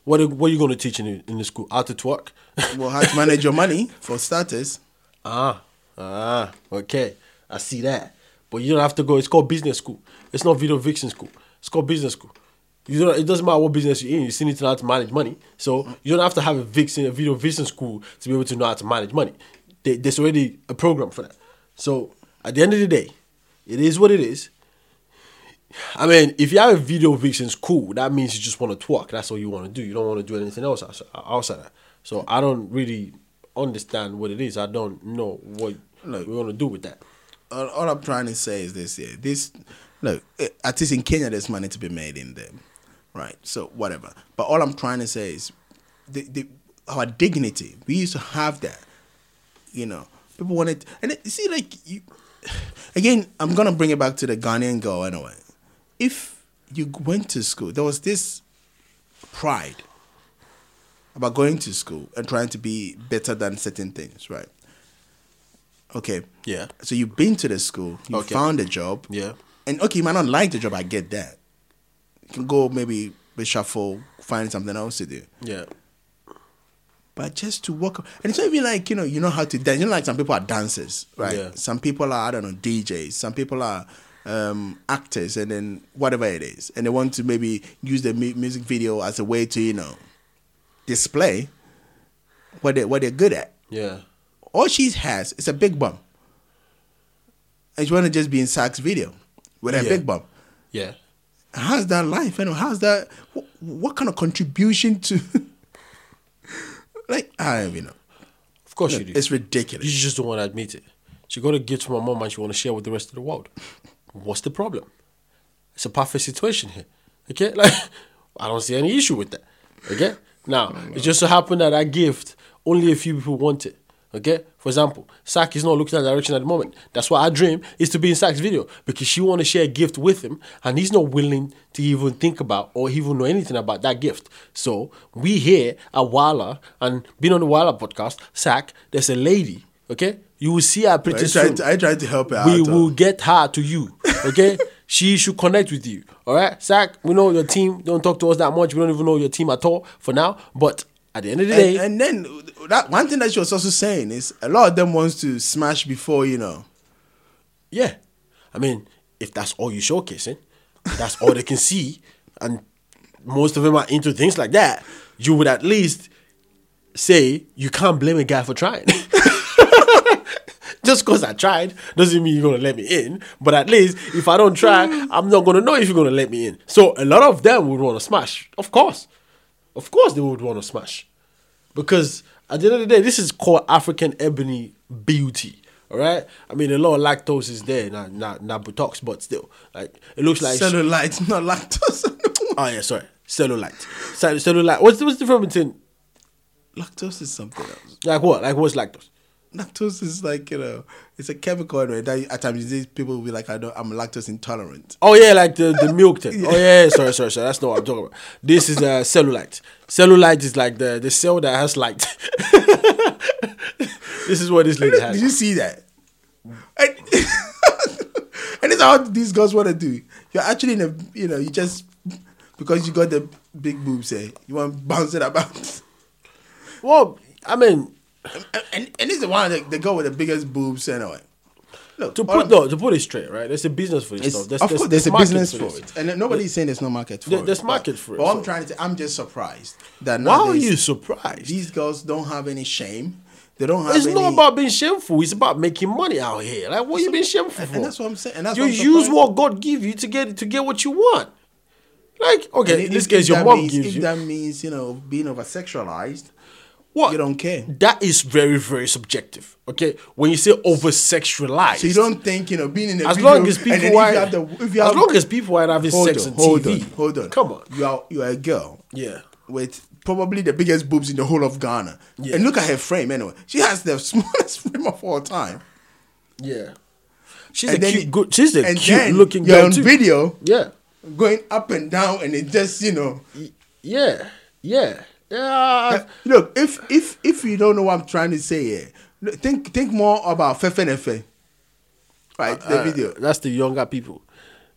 Speaker 1: what are, what are you going to teach in in the school how to twerk
Speaker 2: Well, how to manage your money for starters.
Speaker 1: Ah, ah, okay. I see that. But you don't have to go. It's called business school. It's not video vixen school. It's called business school. You don't. It doesn't matter what business you're in. You still need to know how to manage money. So you don't have to have a vixen, a video vixen school to be able to know how to manage money. There- There's already a program for that. So at the end of the day, it is what it is. I mean, if you have a video vixen school, that means you just want to twerk. That's all you want to do. You don't want to do anything else outside, outside that. So I don't really understand what it is. I don't know what
Speaker 2: Look.
Speaker 1: we want to do with that.
Speaker 2: all, all I'm trying to say is this: yeah, this look, at least in Kenya, there's money to be made in them, right? So whatever. But all I'm trying to say is, the, the our dignity. We used to have that, you know. People wanted, and it, see, like you. Again, I'm gonna bring it back to the Ghanaian girl anyway. If you went to school, there was this pride about going to school and trying to be better than certain things, right? Okay.
Speaker 1: Yeah.
Speaker 2: So you've been to the school, you
Speaker 1: Okay.
Speaker 2: found a job,
Speaker 1: Yeah.
Speaker 2: and okay, you might not like the job. I get that. You can go maybe reshuffle, find something else to do.
Speaker 1: Yeah.
Speaker 2: But just to work, and it's not even like you know, you know how to dance. You know, like some people are dancers, right?
Speaker 1: Yeah.
Speaker 2: Some people are I don't know DJs. Some people are um, actors, and then whatever it is, and they want to maybe use the mu- music video as a way to you know display what they what they're good at.
Speaker 1: Yeah.
Speaker 2: All she has is a big bum. And she want to just be in Sax video with a
Speaker 1: Yeah.
Speaker 2: big bum.
Speaker 1: Yeah.
Speaker 2: How's that life? You know, how's that? What, what kind of contribution to? like I even know.
Speaker 1: course you do.
Speaker 2: It's ridiculous.
Speaker 1: You just don't want to admit it. She got a gift from her mom and she want to share with the rest of the world. What's the problem? It's a perfect situation here. Okay, like I don't see any issue with that. Okay, now oh, it just so happened that that gift only a few people want it. Okay, for example, Sark is not looking at that direction at the moment. That's why our dream is to be in Sark's video because she want to share a gift with him, and he's not willing to even think about or even know anything about that gift. So we here at Wala and being on the Wala podcast, Sark, there's a lady. Okay, you will see her pretty
Speaker 2: I
Speaker 1: soon.
Speaker 2: tried, to, I tried to help her
Speaker 1: we
Speaker 2: out. uh,
Speaker 1: will get her to you. Okay, she should connect with you. All right, Sark. We know your team. Don't talk to us that much. We don't even know your team at all for now. But at the end of the day,
Speaker 2: and, and then that one thing that she was also saying is a lot of them wants to smash before you know.
Speaker 1: yeah, I mean, if that's all you showcasing, that's all they can see, and most of them are into things like that. You would at least say you can't blame a guy for trying. Just because I tried doesn't mean you're gonna let me in. But at least if I don't try, I'm not gonna know if you're gonna let me in. So a lot of them would want to smash. Of course, of course they would want to smash, because at the end of the day, this is called African ebony beauty. All right. I mean, a lot of lactose is there, not not not buttocks, but still, like it looks like.
Speaker 2: Cellulite, not lactose.
Speaker 1: oh yeah, sorry, cellulite. Cell- Cellulite. What's what's the difference between
Speaker 2: lactose is something else.
Speaker 1: like what? Like what's lactose?
Speaker 2: Lactose is like you know, it's a chemical anyway. That at times these people will be like, I don't, I'm lactose intolerant.
Speaker 1: Oh yeah, like the, the milk thing. Oh yeah, yeah, sorry, sorry, sorry. That's not what I'm talking about. This is uh, cellulite. Cellulite is like the the cell that has light. this is what this lady has.
Speaker 2: Did you see that? And, and it's how these girls want to do. You're actually in a, you know, you just because you got the big boobs, eh? You want to bounce it about.
Speaker 1: Well, I mean,
Speaker 2: And and, and it's the one that the girl with the biggest boobs anyway. Look,
Speaker 1: to put no, to put it straight, right? There's a business for this stuff. There's,
Speaker 2: of course, there's, a business for
Speaker 1: this.
Speaker 2: it, and nobody's saying there's no market for
Speaker 1: There-
Speaker 2: it.
Speaker 1: there's
Speaker 2: but-
Speaker 1: market for it,
Speaker 2: But
Speaker 1: so-
Speaker 2: I'm trying to say, I'm just surprised that
Speaker 1: Why are you surprised?
Speaker 2: These girls don't have any shame. They don't have.
Speaker 1: It's
Speaker 2: any,
Speaker 1: not about being shameful. It's about making money out here. Like, what you being shameful
Speaker 2: and,
Speaker 1: for?
Speaker 2: and that's what I'm saying. And that's
Speaker 1: you
Speaker 2: what I'm
Speaker 1: use what God give you to get to get what you want. Like, okay,
Speaker 2: And
Speaker 1: in
Speaker 2: if-
Speaker 1: this case, your mom
Speaker 2: means,
Speaker 1: gives
Speaker 2: if
Speaker 1: you.
Speaker 2: that means you know being over sexualized.
Speaker 1: What?
Speaker 2: You don't care.
Speaker 1: That is very, very subjective. Okay, when you say over sexualized,
Speaker 2: So you don't think you know being in a
Speaker 1: as long as people
Speaker 2: if
Speaker 1: are,
Speaker 2: you have the, if you
Speaker 1: as
Speaker 2: have,
Speaker 1: long as people are having sex
Speaker 2: on,
Speaker 1: on
Speaker 2: hold
Speaker 1: TV,
Speaker 2: on, hold on,
Speaker 1: come on,
Speaker 2: You are you are a girl,
Speaker 1: yeah,
Speaker 2: with probably the biggest boobs in the whole of Ghana.
Speaker 1: Yeah.
Speaker 2: And look at her frame anyway. She has the smallest frame of all time.
Speaker 1: yeah. She's
Speaker 2: And
Speaker 1: a cute, good. She's a cute looking girl
Speaker 2: on
Speaker 1: too.
Speaker 2: video
Speaker 1: Yeah,
Speaker 2: going up and down, and it just you know.
Speaker 1: yeah, yeah, yeah.
Speaker 2: Look, if if if you don't know what I'm trying to say here, look, think think more about Fefe Nefe. Right, the
Speaker 1: Uh,
Speaker 2: video.
Speaker 1: That's the younger people.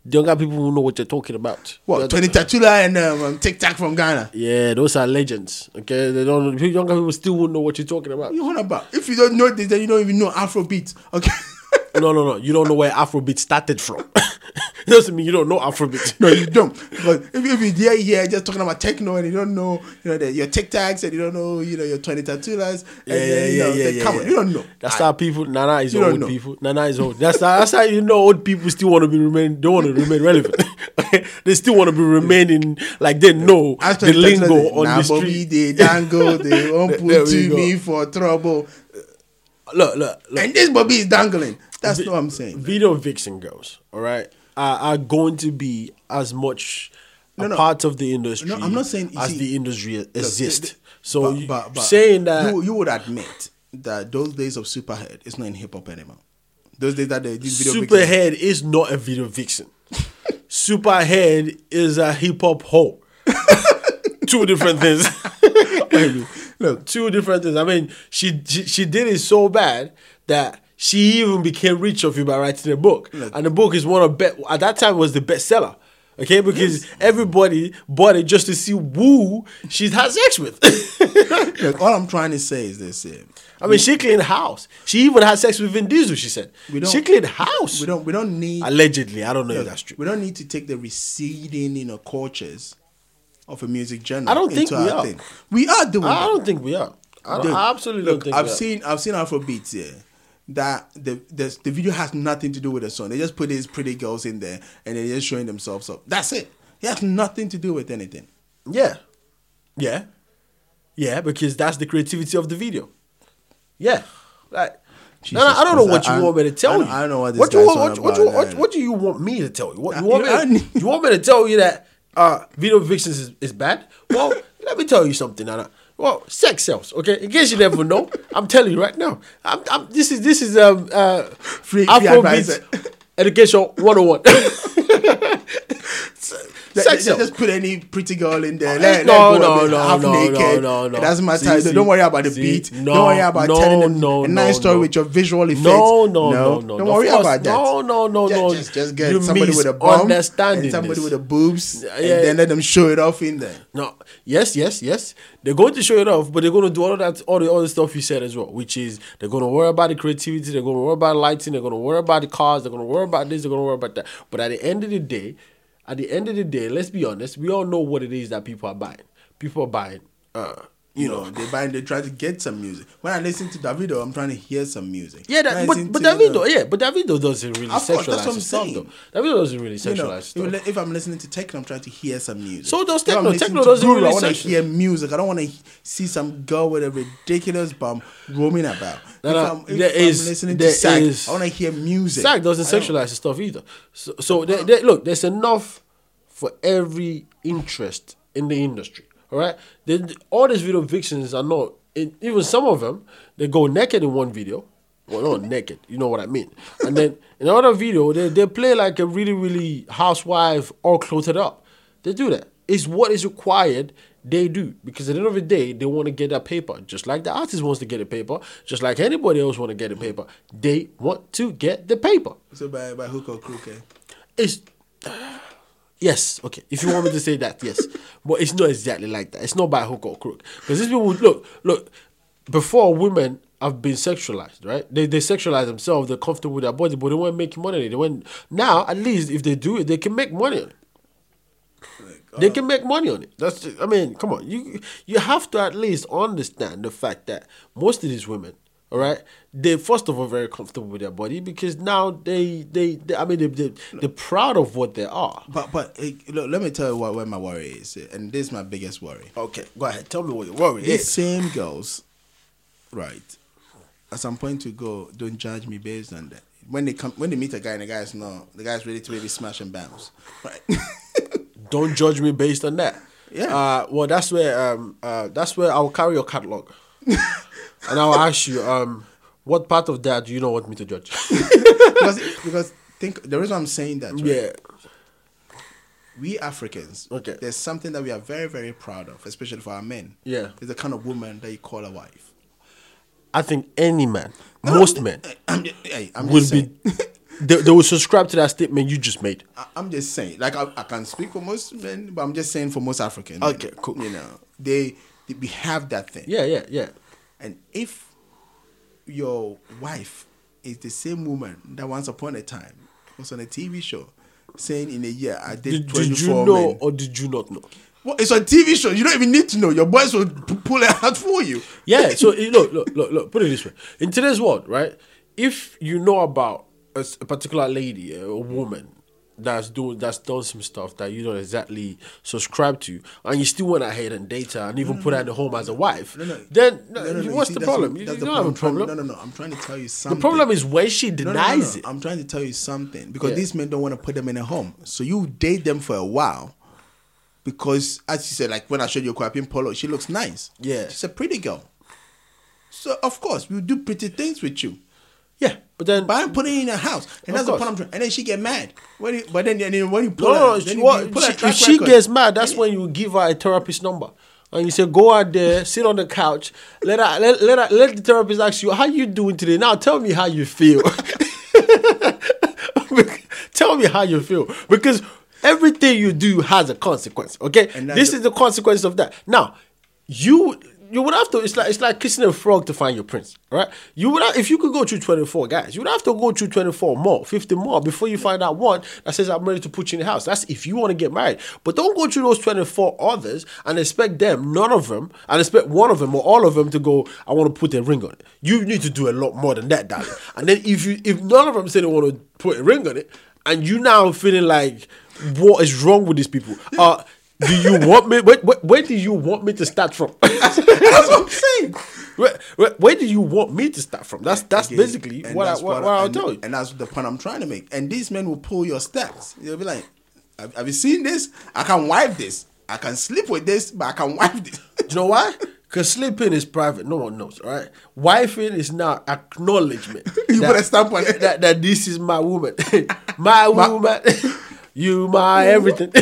Speaker 1: The younger people who know what you're talking about.
Speaker 2: What, Tony Tetuila and um, um, Tic Tac from Ghana?
Speaker 1: Yeah, those are legends. Okay, they don't. Younger people still won't know what you're talking about.
Speaker 2: What you on about? If you don't know this, then you don't even know Afrobeat. Okay.
Speaker 1: No, no, no. You don't know where Afrobeat started from. it doesn't mean you don't know Afrobeat.
Speaker 2: no, you don't. Because if, if you hear here just talking about Tekno and you don't know, you know, the, your Tic Tacs and you don't know, you know, your Tony Tetuilas.
Speaker 1: Yeah,
Speaker 2: and
Speaker 1: yeah,
Speaker 2: then, you know,
Speaker 1: yeah, yeah.
Speaker 2: Come
Speaker 1: yeah.
Speaker 2: on, you don't know.
Speaker 1: That's how people. Nana is old
Speaker 2: know.
Speaker 1: people. Nana is old. That's how, that's how you know old people still want to be remain. Don't want to remain relevant. they still want to be remaining like they know
Speaker 2: As
Speaker 1: the lingo
Speaker 2: say,
Speaker 1: on
Speaker 2: nah,
Speaker 1: the
Speaker 2: Bobby,
Speaker 1: street.
Speaker 2: they dangle, they won't put to
Speaker 1: go.
Speaker 2: me for trouble.
Speaker 1: Look, look, look.
Speaker 2: And this Bobby is dangling. That's what I'm saying.
Speaker 1: Video vixen girls, all right, are, are going to be as much a
Speaker 2: No, no.
Speaker 1: part of the industry.
Speaker 2: No, I'm not saying-
Speaker 1: as
Speaker 2: see,
Speaker 1: the industry exists.
Speaker 2: the- the-
Speaker 1: so
Speaker 2: but- but- but
Speaker 1: saying that
Speaker 2: you, you would admit that those days of Superhead is not in hip hop anymore. Those days that they these video vixens-
Speaker 1: Superhead is not a video vixen. Superhead is a hip hop hoe. Two different things.
Speaker 2: Look,
Speaker 1: Two different things. I mean, she, she she did it so bad that she even became rich of you by writing a book, and the book is one of be- at that time was the bestseller. Okay, because everybody bought it just to see who she had sex with.
Speaker 2: look, all I'm trying to say is this: here.
Speaker 1: I mean, she cleaned house. She even had sex with Vin Diesel. She said
Speaker 2: We don't-
Speaker 1: she cleaned house.
Speaker 2: we don't we don't need
Speaker 1: Allegedly, I don't know if that's true.
Speaker 2: we don't need to take the receding you know cultures of a music genre.
Speaker 1: I don't think we are.
Speaker 2: Thing. We are doing.
Speaker 1: I
Speaker 2: that.
Speaker 1: don't think we are. I,
Speaker 2: Dude,
Speaker 1: I absolutely
Speaker 2: look,
Speaker 1: don't think
Speaker 2: I've
Speaker 1: we are.
Speaker 2: seen I've seen Afrobeats here. That the, the the video has nothing to do with the song. They just put these pretty girls in there and they're just showing themselves up. That's it. It has nothing to do with anything.
Speaker 1: Yeah, yeah, yeah. Because that's the creativity of the video. Yeah, like.
Speaker 2: Jesus
Speaker 1: no, no, I don't know what
Speaker 2: Christ,
Speaker 1: you want me to tell
Speaker 2: I
Speaker 1: you.
Speaker 2: I don't know what this
Speaker 1: what you want. What, what, you, what, what do you want me to tell you? What you want
Speaker 2: you-
Speaker 1: me? To, you want me to tell you that uh, video vixens is, is bad? Well, let me tell you something, Nana. Well, sex sells. Okay, in case you never know, I'm telling you right now. I'm, I'm, this is this is um uh
Speaker 2: Free- free
Speaker 1: Afrobeats
Speaker 2: advisor.
Speaker 1: education 101.
Speaker 2: They- they just put any pretty girl in there. Let,
Speaker 1: no,
Speaker 2: let
Speaker 1: no, no,
Speaker 2: half
Speaker 1: no,
Speaker 2: naked.
Speaker 1: no, no,
Speaker 2: It doesn't matter.
Speaker 1: See, see,
Speaker 2: don't worry about the
Speaker 1: see,
Speaker 2: beat.
Speaker 1: no,
Speaker 2: don't worry about
Speaker 1: no,
Speaker 2: telling them
Speaker 1: no,
Speaker 2: a nice
Speaker 1: no,
Speaker 2: story
Speaker 1: no.
Speaker 2: with your visual effects.
Speaker 1: No, no, no, no.
Speaker 2: Don't
Speaker 1: Of
Speaker 2: worry
Speaker 1: course,
Speaker 2: about that.
Speaker 1: no, no, no,
Speaker 2: just,
Speaker 1: no.
Speaker 2: Just, just get
Speaker 1: You
Speaker 2: somebody with a bum and somebody
Speaker 1: this.
Speaker 2: with a boobs,
Speaker 1: Yeah.
Speaker 2: and then let them show it off in there.
Speaker 1: No, yes, yes, yes. They're going to show it off, but they're going to do all of that, all the other stuff you said as well, which is they're going to worry about the creativity, they're going to worry about lighting, they're going to worry about the cars, they're going to worry about this, they're going to worry about that. But at the end of the day, at the end of the day, let's be honest, we all know what it is that people are buying. People are buying, uh, you
Speaker 2: You
Speaker 1: know,
Speaker 2: know, they buy, they try to get some music. When I listen to Davido, I'm trying to hear some music.
Speaker 1: Yeah, that, but but
Speaker 2: you uh,
Speaker 1: Davido,
Speaker 2: know,
Speaker 1: yeah, but Davido doesn't really
Speaker 2: Of course,
Speaker 1: sexualize
Speaker 2: that's what I'm
Speaker 1: stuff
Speaker 2: saying.
Speaker 1: though. Davido doesn't really
Speaker 2: You
Speaker 1: sexualize
Speaker 2: know,
Speaker 1: stuff.
Speaker 2: if, if I'm listening to Tekno, I'm trying to hear some music.
Speaker 1: So does Tekno.
Speaker 2: Tekno
Speaker 1: doesn't
Speaker 2: guru,
Speaker 1: really
Speaker 2: I want to hear music. I don't want to see some girl with a ridiculous bum roaming about.
Speaker 1: No,
Speaker 2: if
Speaker 1: no,
Speaker 2: I'm, if
Speaker 1: there
Speaker 2: I'm
Speaker 1: is-
Speaker 2: listening
Speaker 1: there
Speaker 2: to Sark,
Speaker 1: is-
Speaker 2: I want to hear music.
Speaker 1: Sark doesn't sexualize the stuff either. So, so there, there- look, there's enough for every interest in the industry. All right, Then all these video vixens are not. In, even some of them, they go naked in one video. Well, not naked. You know what I mean. And then in another video, they, they play like a really, really housewife all clothed up. They do that. It's what is required. They do because at the end of the day, they want to get that paper, just like the artist wants to get a paper, just like anybody else want to get a paper. They want to get the paper.
Speaker 2: So by, by hook or crook, eh?
Speaker 1: It's yes, okay. If you want me to say that, yes, but it's not exactly like that. It's not by hook or crook because these people look, look. Before women have been sexualized, right? They they sexualize themselves. They're comfortable with their body, but they weren't making money. They went now. At least if they do it, they can make money on it. They can make money on it. That's I mean, come on. You you have to at least understand the fact that most of these women, all right, they first of all very comfortable with their body because now they they, they I mean they, they they're proud of what they are.
Speaker 2: But but look, let me tell you what where my worry is, and this is my biggest worry.
Speaker 1: Okay, go ahead. Tell me what your worry
Speaker 2: These
Speaker 1: is.
Speaker 2: same girls, right? At some point to go, don't judge me based on that. When they come, when they meet a guy and the guy's not, the guy's ready to maybe smash and bounce, right?
Speaker 1: Don't judge me based on that.
Speaker 2: Yeah.
Speaker 1: Uh, well, that's where um uh that's where I'll carry your catalog, and I'll ask you um what part of that do you don't want me to judge?
Speaker 2: because because think the reason I'm saying that, right?
Speaker 1: yeah.
Speaker 2: we Africans,
Speaker 1: Okay.
Speaker 2: there's something that we are very, very proud of, especially for our men.
Speaker 1: Yeah.
Speaker 2: It's the kind of woman that you call a wife.
Speaker 1: I think any man, most men,
Speaker 2: I'm just, hey, I'm
Speaker 1: will be they, they will subscribe to that statement you just made.
Speaker 2: I- I'm just saying. Like I, I can't speak for most men, but I'm just saying for most Africans.
Speaker 1: Okay, cool.
Speaker 2: You know, they, they we have that thing.
Speaker 1: Yeah, yeah, yeah.
Speaker 2: And if your wife is the same woman that once upon a time was on a TV show saying in a year I did,
Speaker 1: Did,
Speaker 2: 24
Speaker 1: did you know
Speaker 2: men.
Speaker 1: or did you not know?
Speaker 2: Well, it's a TV show. You don't even need to know. Your boys will p- pull it out for you.
Speaker 1: Yeah. So eh, look, look, look, look. Put it this way: in today's world, right? If you know about a, particular lady, a woman that's doing that's done some stuff that you don't exactly subscribe to, and you still went ahead and date her and even put her in the home as a wife,
Speaker 2: No, no.
Speaker 1: then
Speaker 2: No, no, no,
Speaker 1: what's
Speaker 2: see,
Speaker 1: the problem?
Speaker 2: what-
Speaker 1: you you
Speaker 2: the
Speaker 1: don't have a problem.
Speaker 2: No, no, no. I'm trying to tell you something.
Speaker 1: The problem is when she
Speaker 2: No, no, no,
Speaker 1: denies
Speaker 2: no.
Speaker 1: it.
Speaker 2: I'm trying to tell you something because
Speaker 1: Yeah.
Speaker 2: these men don't want to put them in a home. So you date them for a while because, as you said, like when I showed you Kwapin Polo, she looks nice.
Speaker 1: Yeah.
Speaker 2: she's a pretty girl. So of course we'll do pretty things with you.
Speaker 1: Yeah, but then
Speaker 2: But I'm putting her in a house, and that's the
Speaker 1: course.
Speaker 2: point I'm trying. And then she get mad. When you, but then, and then when you pull
Speaker 1: no,
Speaker 2: her,
Speaker 1: no, no. She,
Speaker 2: you,
Speaker 1: what,
Speaker 2: pull
Speaker 1: she- if she
Speaker 2: record.
Speaker 1: gets mad, that's when you give her a therapist number. And you say, go out there, sit on the couch, let her, let, let, her, let the therapist ask you, how you doing today? Now tell me how you feel. tell me how you feel. Because everything you do has a consequence, okay? This
Speaker 2: the-
Speaker 1: is the consequence of that. Now, you you would have to it's like it's like kissing a frog to find your prince, right? You would have, if you could go through 24 guys, you would have to go through 24 more, 50 more before you find out one that says I'm ready to put you in the house. That's if you want to get married. But don't go through those 24 others and expect them, none of them, and expect one of them or all of them to go, I want to put a ring on it. You need to do a lot more than that, darling. and then if you if none of them say they want to put a ring on it, and you now feeling like what is wrong with these people? Uh do you want me? Where, where, where do you want me to start from?
Speaker 2: That's what I'm saying.
Speaker 1: where, where, where do you want me to start from? That's that's
Speaker 2: Again,
Speaker 1: basically what,
Speaker 2: that's
Speaker 1: I, what, what I'll
Speaker 2: and,
Speaker 1: tell you.
Speaker 2: And that's the point I'm trying to make. And these men will pull your stats. They'll be like, have, have you seen this? I can wipe this. I can sleep with this, but I can wipe this.
Speaker 1: Do you know why? Because sleeping is private. No one knows, all right? Wifing is now acknowledgement.
Speaker 2: You
Speaker 1: that,
Speaker 2: put a stamp on it.
Speaker 1: That, that this is my woman. my woman. you my everything.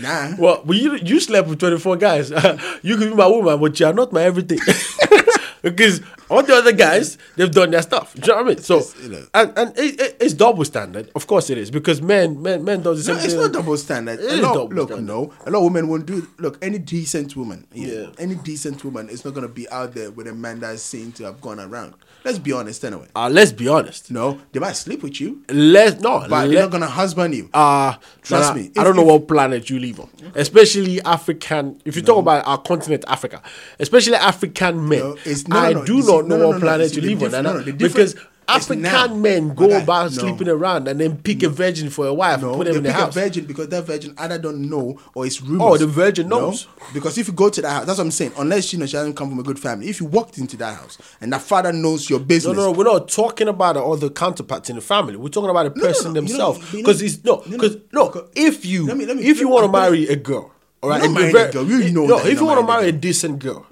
Speaker 2: Nah.
Speaker 1: Well, but you, you slept with 24 guys. you could be my woman, but you are not my everything. because all the other guys, they've done their stuff. Do you know what I mean? So,
Speaker 2: you know.
Speaker 1: and, and it, it- it's double standard. Of course it is. Because men, men, men do the same
Speaker 2: No, it's
Speaker 1: thing.
Speaker 2: not double standard.
Speaker 1: It
Speaker 2: A lot-
Speaker 1: double
Speaker 2: look,
Speaker 1: standard.
Speaker 2: no, a lot of women won't do. Look, any decent woman, yeah,
Speaker 1: Yeah.
Speaker 2: any decent woman is not gonna be out there with a man that's seen to have gone around. Let's be honest, anyway.
Speaker 1: Uh, let's be honest.
Speaker 2: No, they might sleep with you,
Speaker 1: Let's, no.
Speaker 2: but
Speaker 1: let-
Speaker 2: they're not gonna husband you.
Speaker 1: Uh
Speaker 2: Trust
Speaker 1: nah,
Speaker 2: me,
Speaker 1: I don't know
Speaker 2: if-
Speaker 1: what planet you live on. Especially African. If you talk about our continent, Africa, especially African men,
Speaker 2: No, it's- no, no,
Speaker 1: I
Speaker 2: no,
Speaker 1: do not know
Speaker 2: no, no,
Speaker 1: what
Speaker 2: no, no,
Speaker 1: planet
Speaker 2: you
Speaker 1: live on,
Speaker 2: no, no,
Speaker 1: because African
Speaker 2: now.
Speaker 1: men go about
Speaker 2: no.
Speaker 1: sleeping around and then pick a virgin for a wife
Speaker 2: No,
Speaker 1: and put them in the house.
Speaker 2: a virgin because that virgin either don't know or it's rumors.
Speaker 1: Oh, the virgin
Speaker 2: No,
Speaker 1: knows.
Speaker 2: because if you go to that house, that's what I'm saying. Unless you know she hasn't come from a good family. If you walked into that house and that father knows your business,
Speaker 1: no, no, we're not talking about all the other counterparts in the family. We're talking about the
Speaker 2: no,
Speaker 1: person
Speaker 2: no, you
Speaker 1: themselves.
Speaker 2: you
Speaker 1: Because it's no,
Speaker 2: you
Speaker 1: because no. If you
Speaker 2: Let me- let me-
Speaker 1: if you want to marry a girl, all right, and
Speaker 2: not
Speaker 1: you're
Speaker 2: a girl. You know
Speaker 1: no. If
Speaker 2: you're
Speaker 1: want to marry a decent girl,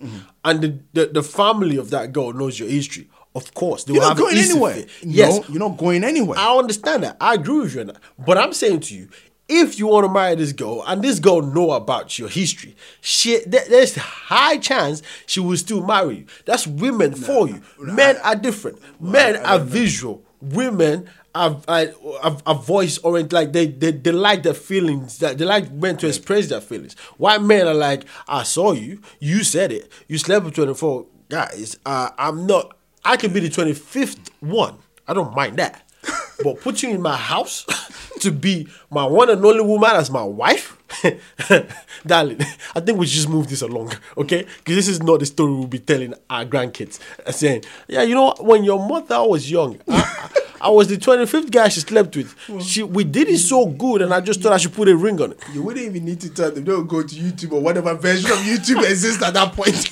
Speaker 1: and the the family of that girl knows your history, of course they
Speaker 2: you're
Speaker 1: will
Speaker 2: not
Speaker 1: have
Speaker 2: going anywhere. No,
Speaker 1: Yes,
Speaker 2: you're not going anywhere.
Speaker 1: I understand that. I agree with you on that. But I'm saying to you, if you want to marry this girl and this girl know about your history, she there- there's high chance she will still marry you. That's women for you. Men are different. Men are visual. Women are, are, are, are voice oriented. Like they, they they like their feelings. That they like men to express their feelings. Why men are like, I saw you. You said it. You slept with twenty four guys. Uh, I'm not. I can be the twenty fifth one. I don't mind that. But put you in my house to be my one and only woman as my wife, darling. I think we should just move this along, okay? Because this is not the story we'll be telling our grandkids. Saying, yeah, you know, when your mother was young, I, I was the twenty fifth guy she slept with. She we did it so good, and I just thought I should put a ring on it.
Speaker 2: you wouldn't even need to tell them. They'll go to YouTube or whatever version of YouTube exists at that point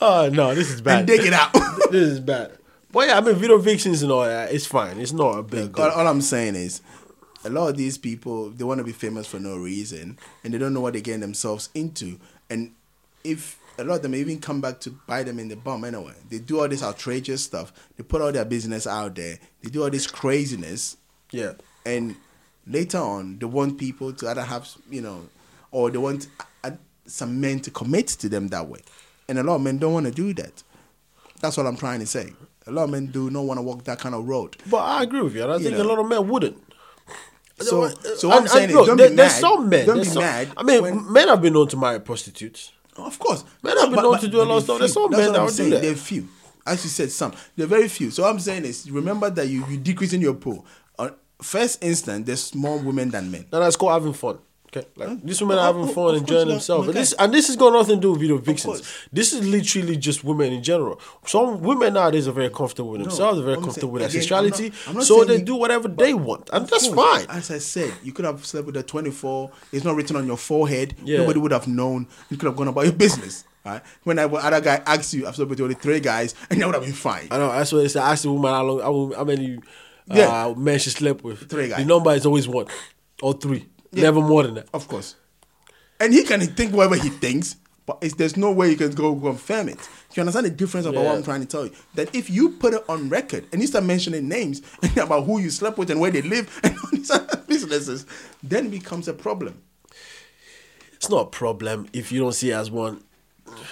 Speaker 1: Oh no, this is bad.
Speaker 2: and dig it out.
Speaker 1: this is bad. But yeah, I mean, video vixens and all that, it's fine. It's not a big
Speaker 2: all,
Speaker 1: deal.
Speaker 2: all I'm saying is, a lot of these people they want to be famous for no reason, and they don't know what they're getting themselves into. And if a lot of them even come back to buy them in the bum anyway, they do all this outrageous stuff. They put all their business out there. They do all this craziness,
Speaker 1: Yeah.
Speaker 2: and later on they want people to either have you know, or they want uh, some men to commit to them that way. And a lot of men don't want to do that. That's what I'm trying to say. A lot of men do not want to walk that kind of road.
Speaker 1: But I agree with you, and I think
Speaker 2: know.
Speaker 1: a lot of men wouldn't.
Speaker 2: So, so what I'm saying is,
Speaker 1: look,
Speaker 2: don't
Speaker 1: there-
Speaker 2: be
Speaker 1: there's
Speaker 2: mad.
Speaker 1: some men.
Speaker 2: Don't be
Speaker 1: some-
Speaker 2: mad.
Speaker 1: I mean,
Speaker 2: when-
Speaker 1: men have been known to marry prostitutes.
Speaker 2: of course,
Speaker 1: Men have been known to do a lot of stuff. There's some
Speaker 2: That's
Speaker 1: men that
Speaker 2: I'm
Speaker 1: would do that.
Speaker 2: They're few. As you said, some. They're very few. So what I'm saying is, remember that you you decreasing your pool. On first instance, there's more women than men.
Speaker 1: And that's called having fun. Okay, like these women are having fun,
Speaker 2: of
Speaker 1: enjoying themselves. And
Speaker 2: okay.
Speaker 1: this and this has got nothing to do with video vixens. This is literally just women in general. Some women nowadays are very comfortable with themselves, they're very
Speaker 2: I'm
Speaker 1: comfortable with their
Speaker 2: again, I'm not-
Speaker 1: sexuality,
Speaker 2: I'm
Speaker 1: so they
Speaker 2: you-
Speaker 1: do whatever they want, and that's
Speaker 2: course,
Speaker 1: fine.
Speaker 2: As I said, you could have slept with a 24. It's not written on your forehead.
Speaker 1: Yeah.
Speaker 2: Nobody would have known. You could have gone about your business. Right? When that other guy asks you, I've slept with only three guys, and that would have been fine.
Speaker 1: I know that's what they say. Ask the woman how long, how, how many uh,
Speaker 2: Yeah.
Speaker 1: men she slept with.
Speaker 2: Three guys.
Speaker 1: The number is always one or three, never more than that.
Speaker 2: Of course. And he can think whatever he thinks, but it's, there's no way you can go confirm it. You understand the difference about what I'm trying to tell you? That if you put it on record and you start mentioning names about who you slept with and where they live and all these other businesses, then it becomes a problem.
Speaker 1: It's not a problem if you don't see it as one.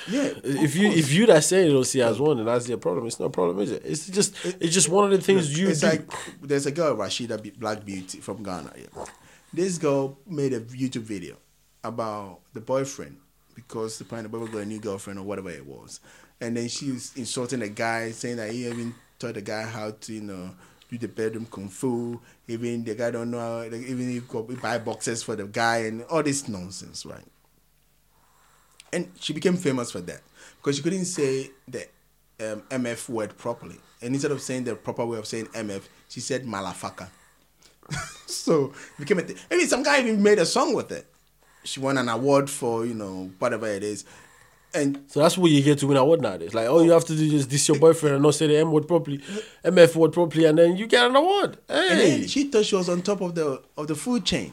Speaker 2: Yeah.
Speaker 1: If you if you that say you don't see it as one, then that's your problem. It's not a problem, is it? It's just it's just one of the things you
Speaker 2: it's like there's a girl Rashida Black Beauty from Ghana. Yeah. This girl made a YouTube video about the boyfriend because the the boyfriend got a new girlfriend or whatever it was, and then she was insulting the guy, saying that he even taught the guy how to you know do the bedroom kung fu. Even the guy don't know how, like, even he go buy boxes for the guy and all this nonsense, right? and she became famous for that because she couldn't say the um, MF word properly. And instead of saying the proper way of saying MF, she said malafaka. so it became a thing. I mean, some guy even made a song with it. she won an award for you know whatever it is, and
Speaker 1: So that's what you get to win an award nowadays. Like all you have to do is diss your boyfriend and not say the M word properly, MF word properly, and then you get an award. Hey,
Speaker 2: she thought she was on top of the of the food chain.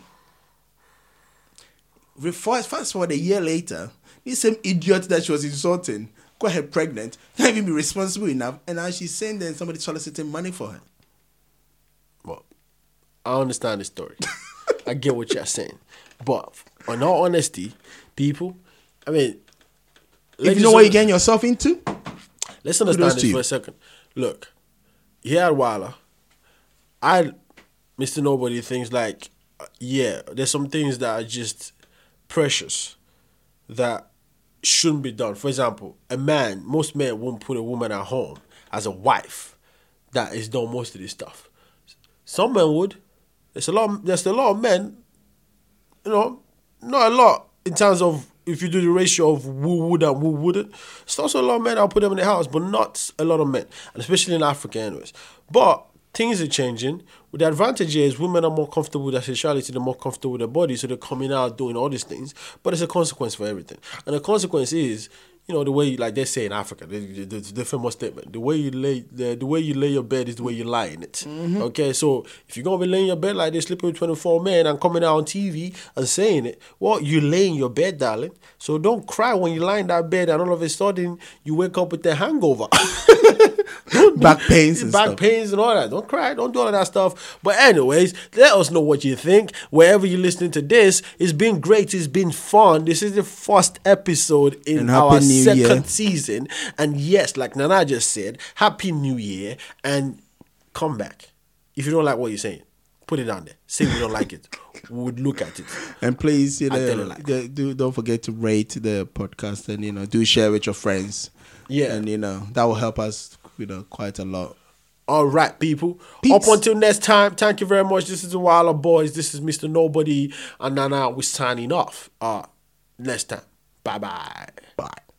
Speaker 2: Fast, fast forward a year later, this same idiot that she was insulting got her pregnant, can't even be responsible enough, and now she's saying that somebody soliciting money for her.
Speaker 1: I understand the story. I get what you're saying, but in all honesty, people, I mean,
Speaker 2: If you know what you're getting yourself into,
Speaker 1: Let's understand this for a second. Look, here at Wala, I, Mr. Nobody, thinks like, yeah, there's some things that are just precious that shouldn't be done. For example, a man, most men won't put a woman at home as a wife that is done most of this stuff. Some men would. There's a lot. Of, there's a lot of men. You know, not a lot in terms of if you do the ratio of who would and who wouldn't. It's also a lot of men I'll put them in the house, but not a lot of men, and especially in Africa, anyways. But things are changing. With the advantage is women are more comfortable with their sexuality, they're more comfortable with their body, so they're coming out doing all these things. But it's a consequence for everything, and the consequence is you know the way like they say in Africa, the, the, the famous statement: the way you lay the, the way you lay your bed is the way you lie in it. Mm-hmm. Okay, so if you're gonna be laying your bed like this, sleeping with 24 men and coming out on TV and saying it, well, you lay in your bed, darling. So don't cry when you lie in that bed and all of a sudden you wake up with a hangover.
Speaker 2: back pains and
Speaker 1: back
Speaker 2: stuff.
Speaker 1: pains and all that. Don't cry. Don't do all of that stuff. But anyways, let us know what you think. Wherever you're listening to this, it's been great. It's been fun. This is the first episode in
Speaker 2: And
Speaker 1: our
Speaker 2: New
Speaker 1: second
Speaker 2: Year.
Speaker 1: season. And yes, like Nana just said, Happy New Year and come back. If you don't like what you're saying, put it down there. Say we don't like it. We would look at it.
Speaker 2: And please, you know,
Speaker 1: like.
Speaker 2: do don't forget to rate the podcast and you know do share with your friends.
Speaker 1: Yeah.
Speaker 2: and you know that will help us, you know, quite a lot.
Speaker 1: All right, people.
Speaker 2: Peace.
Speaker 1: Up until next time, thank you very much. This is the Wilder Boys. This is Mr. Nobody. And Nana, we're signing off. Uh, next time. Bye bye.
Speaker 2: Bye.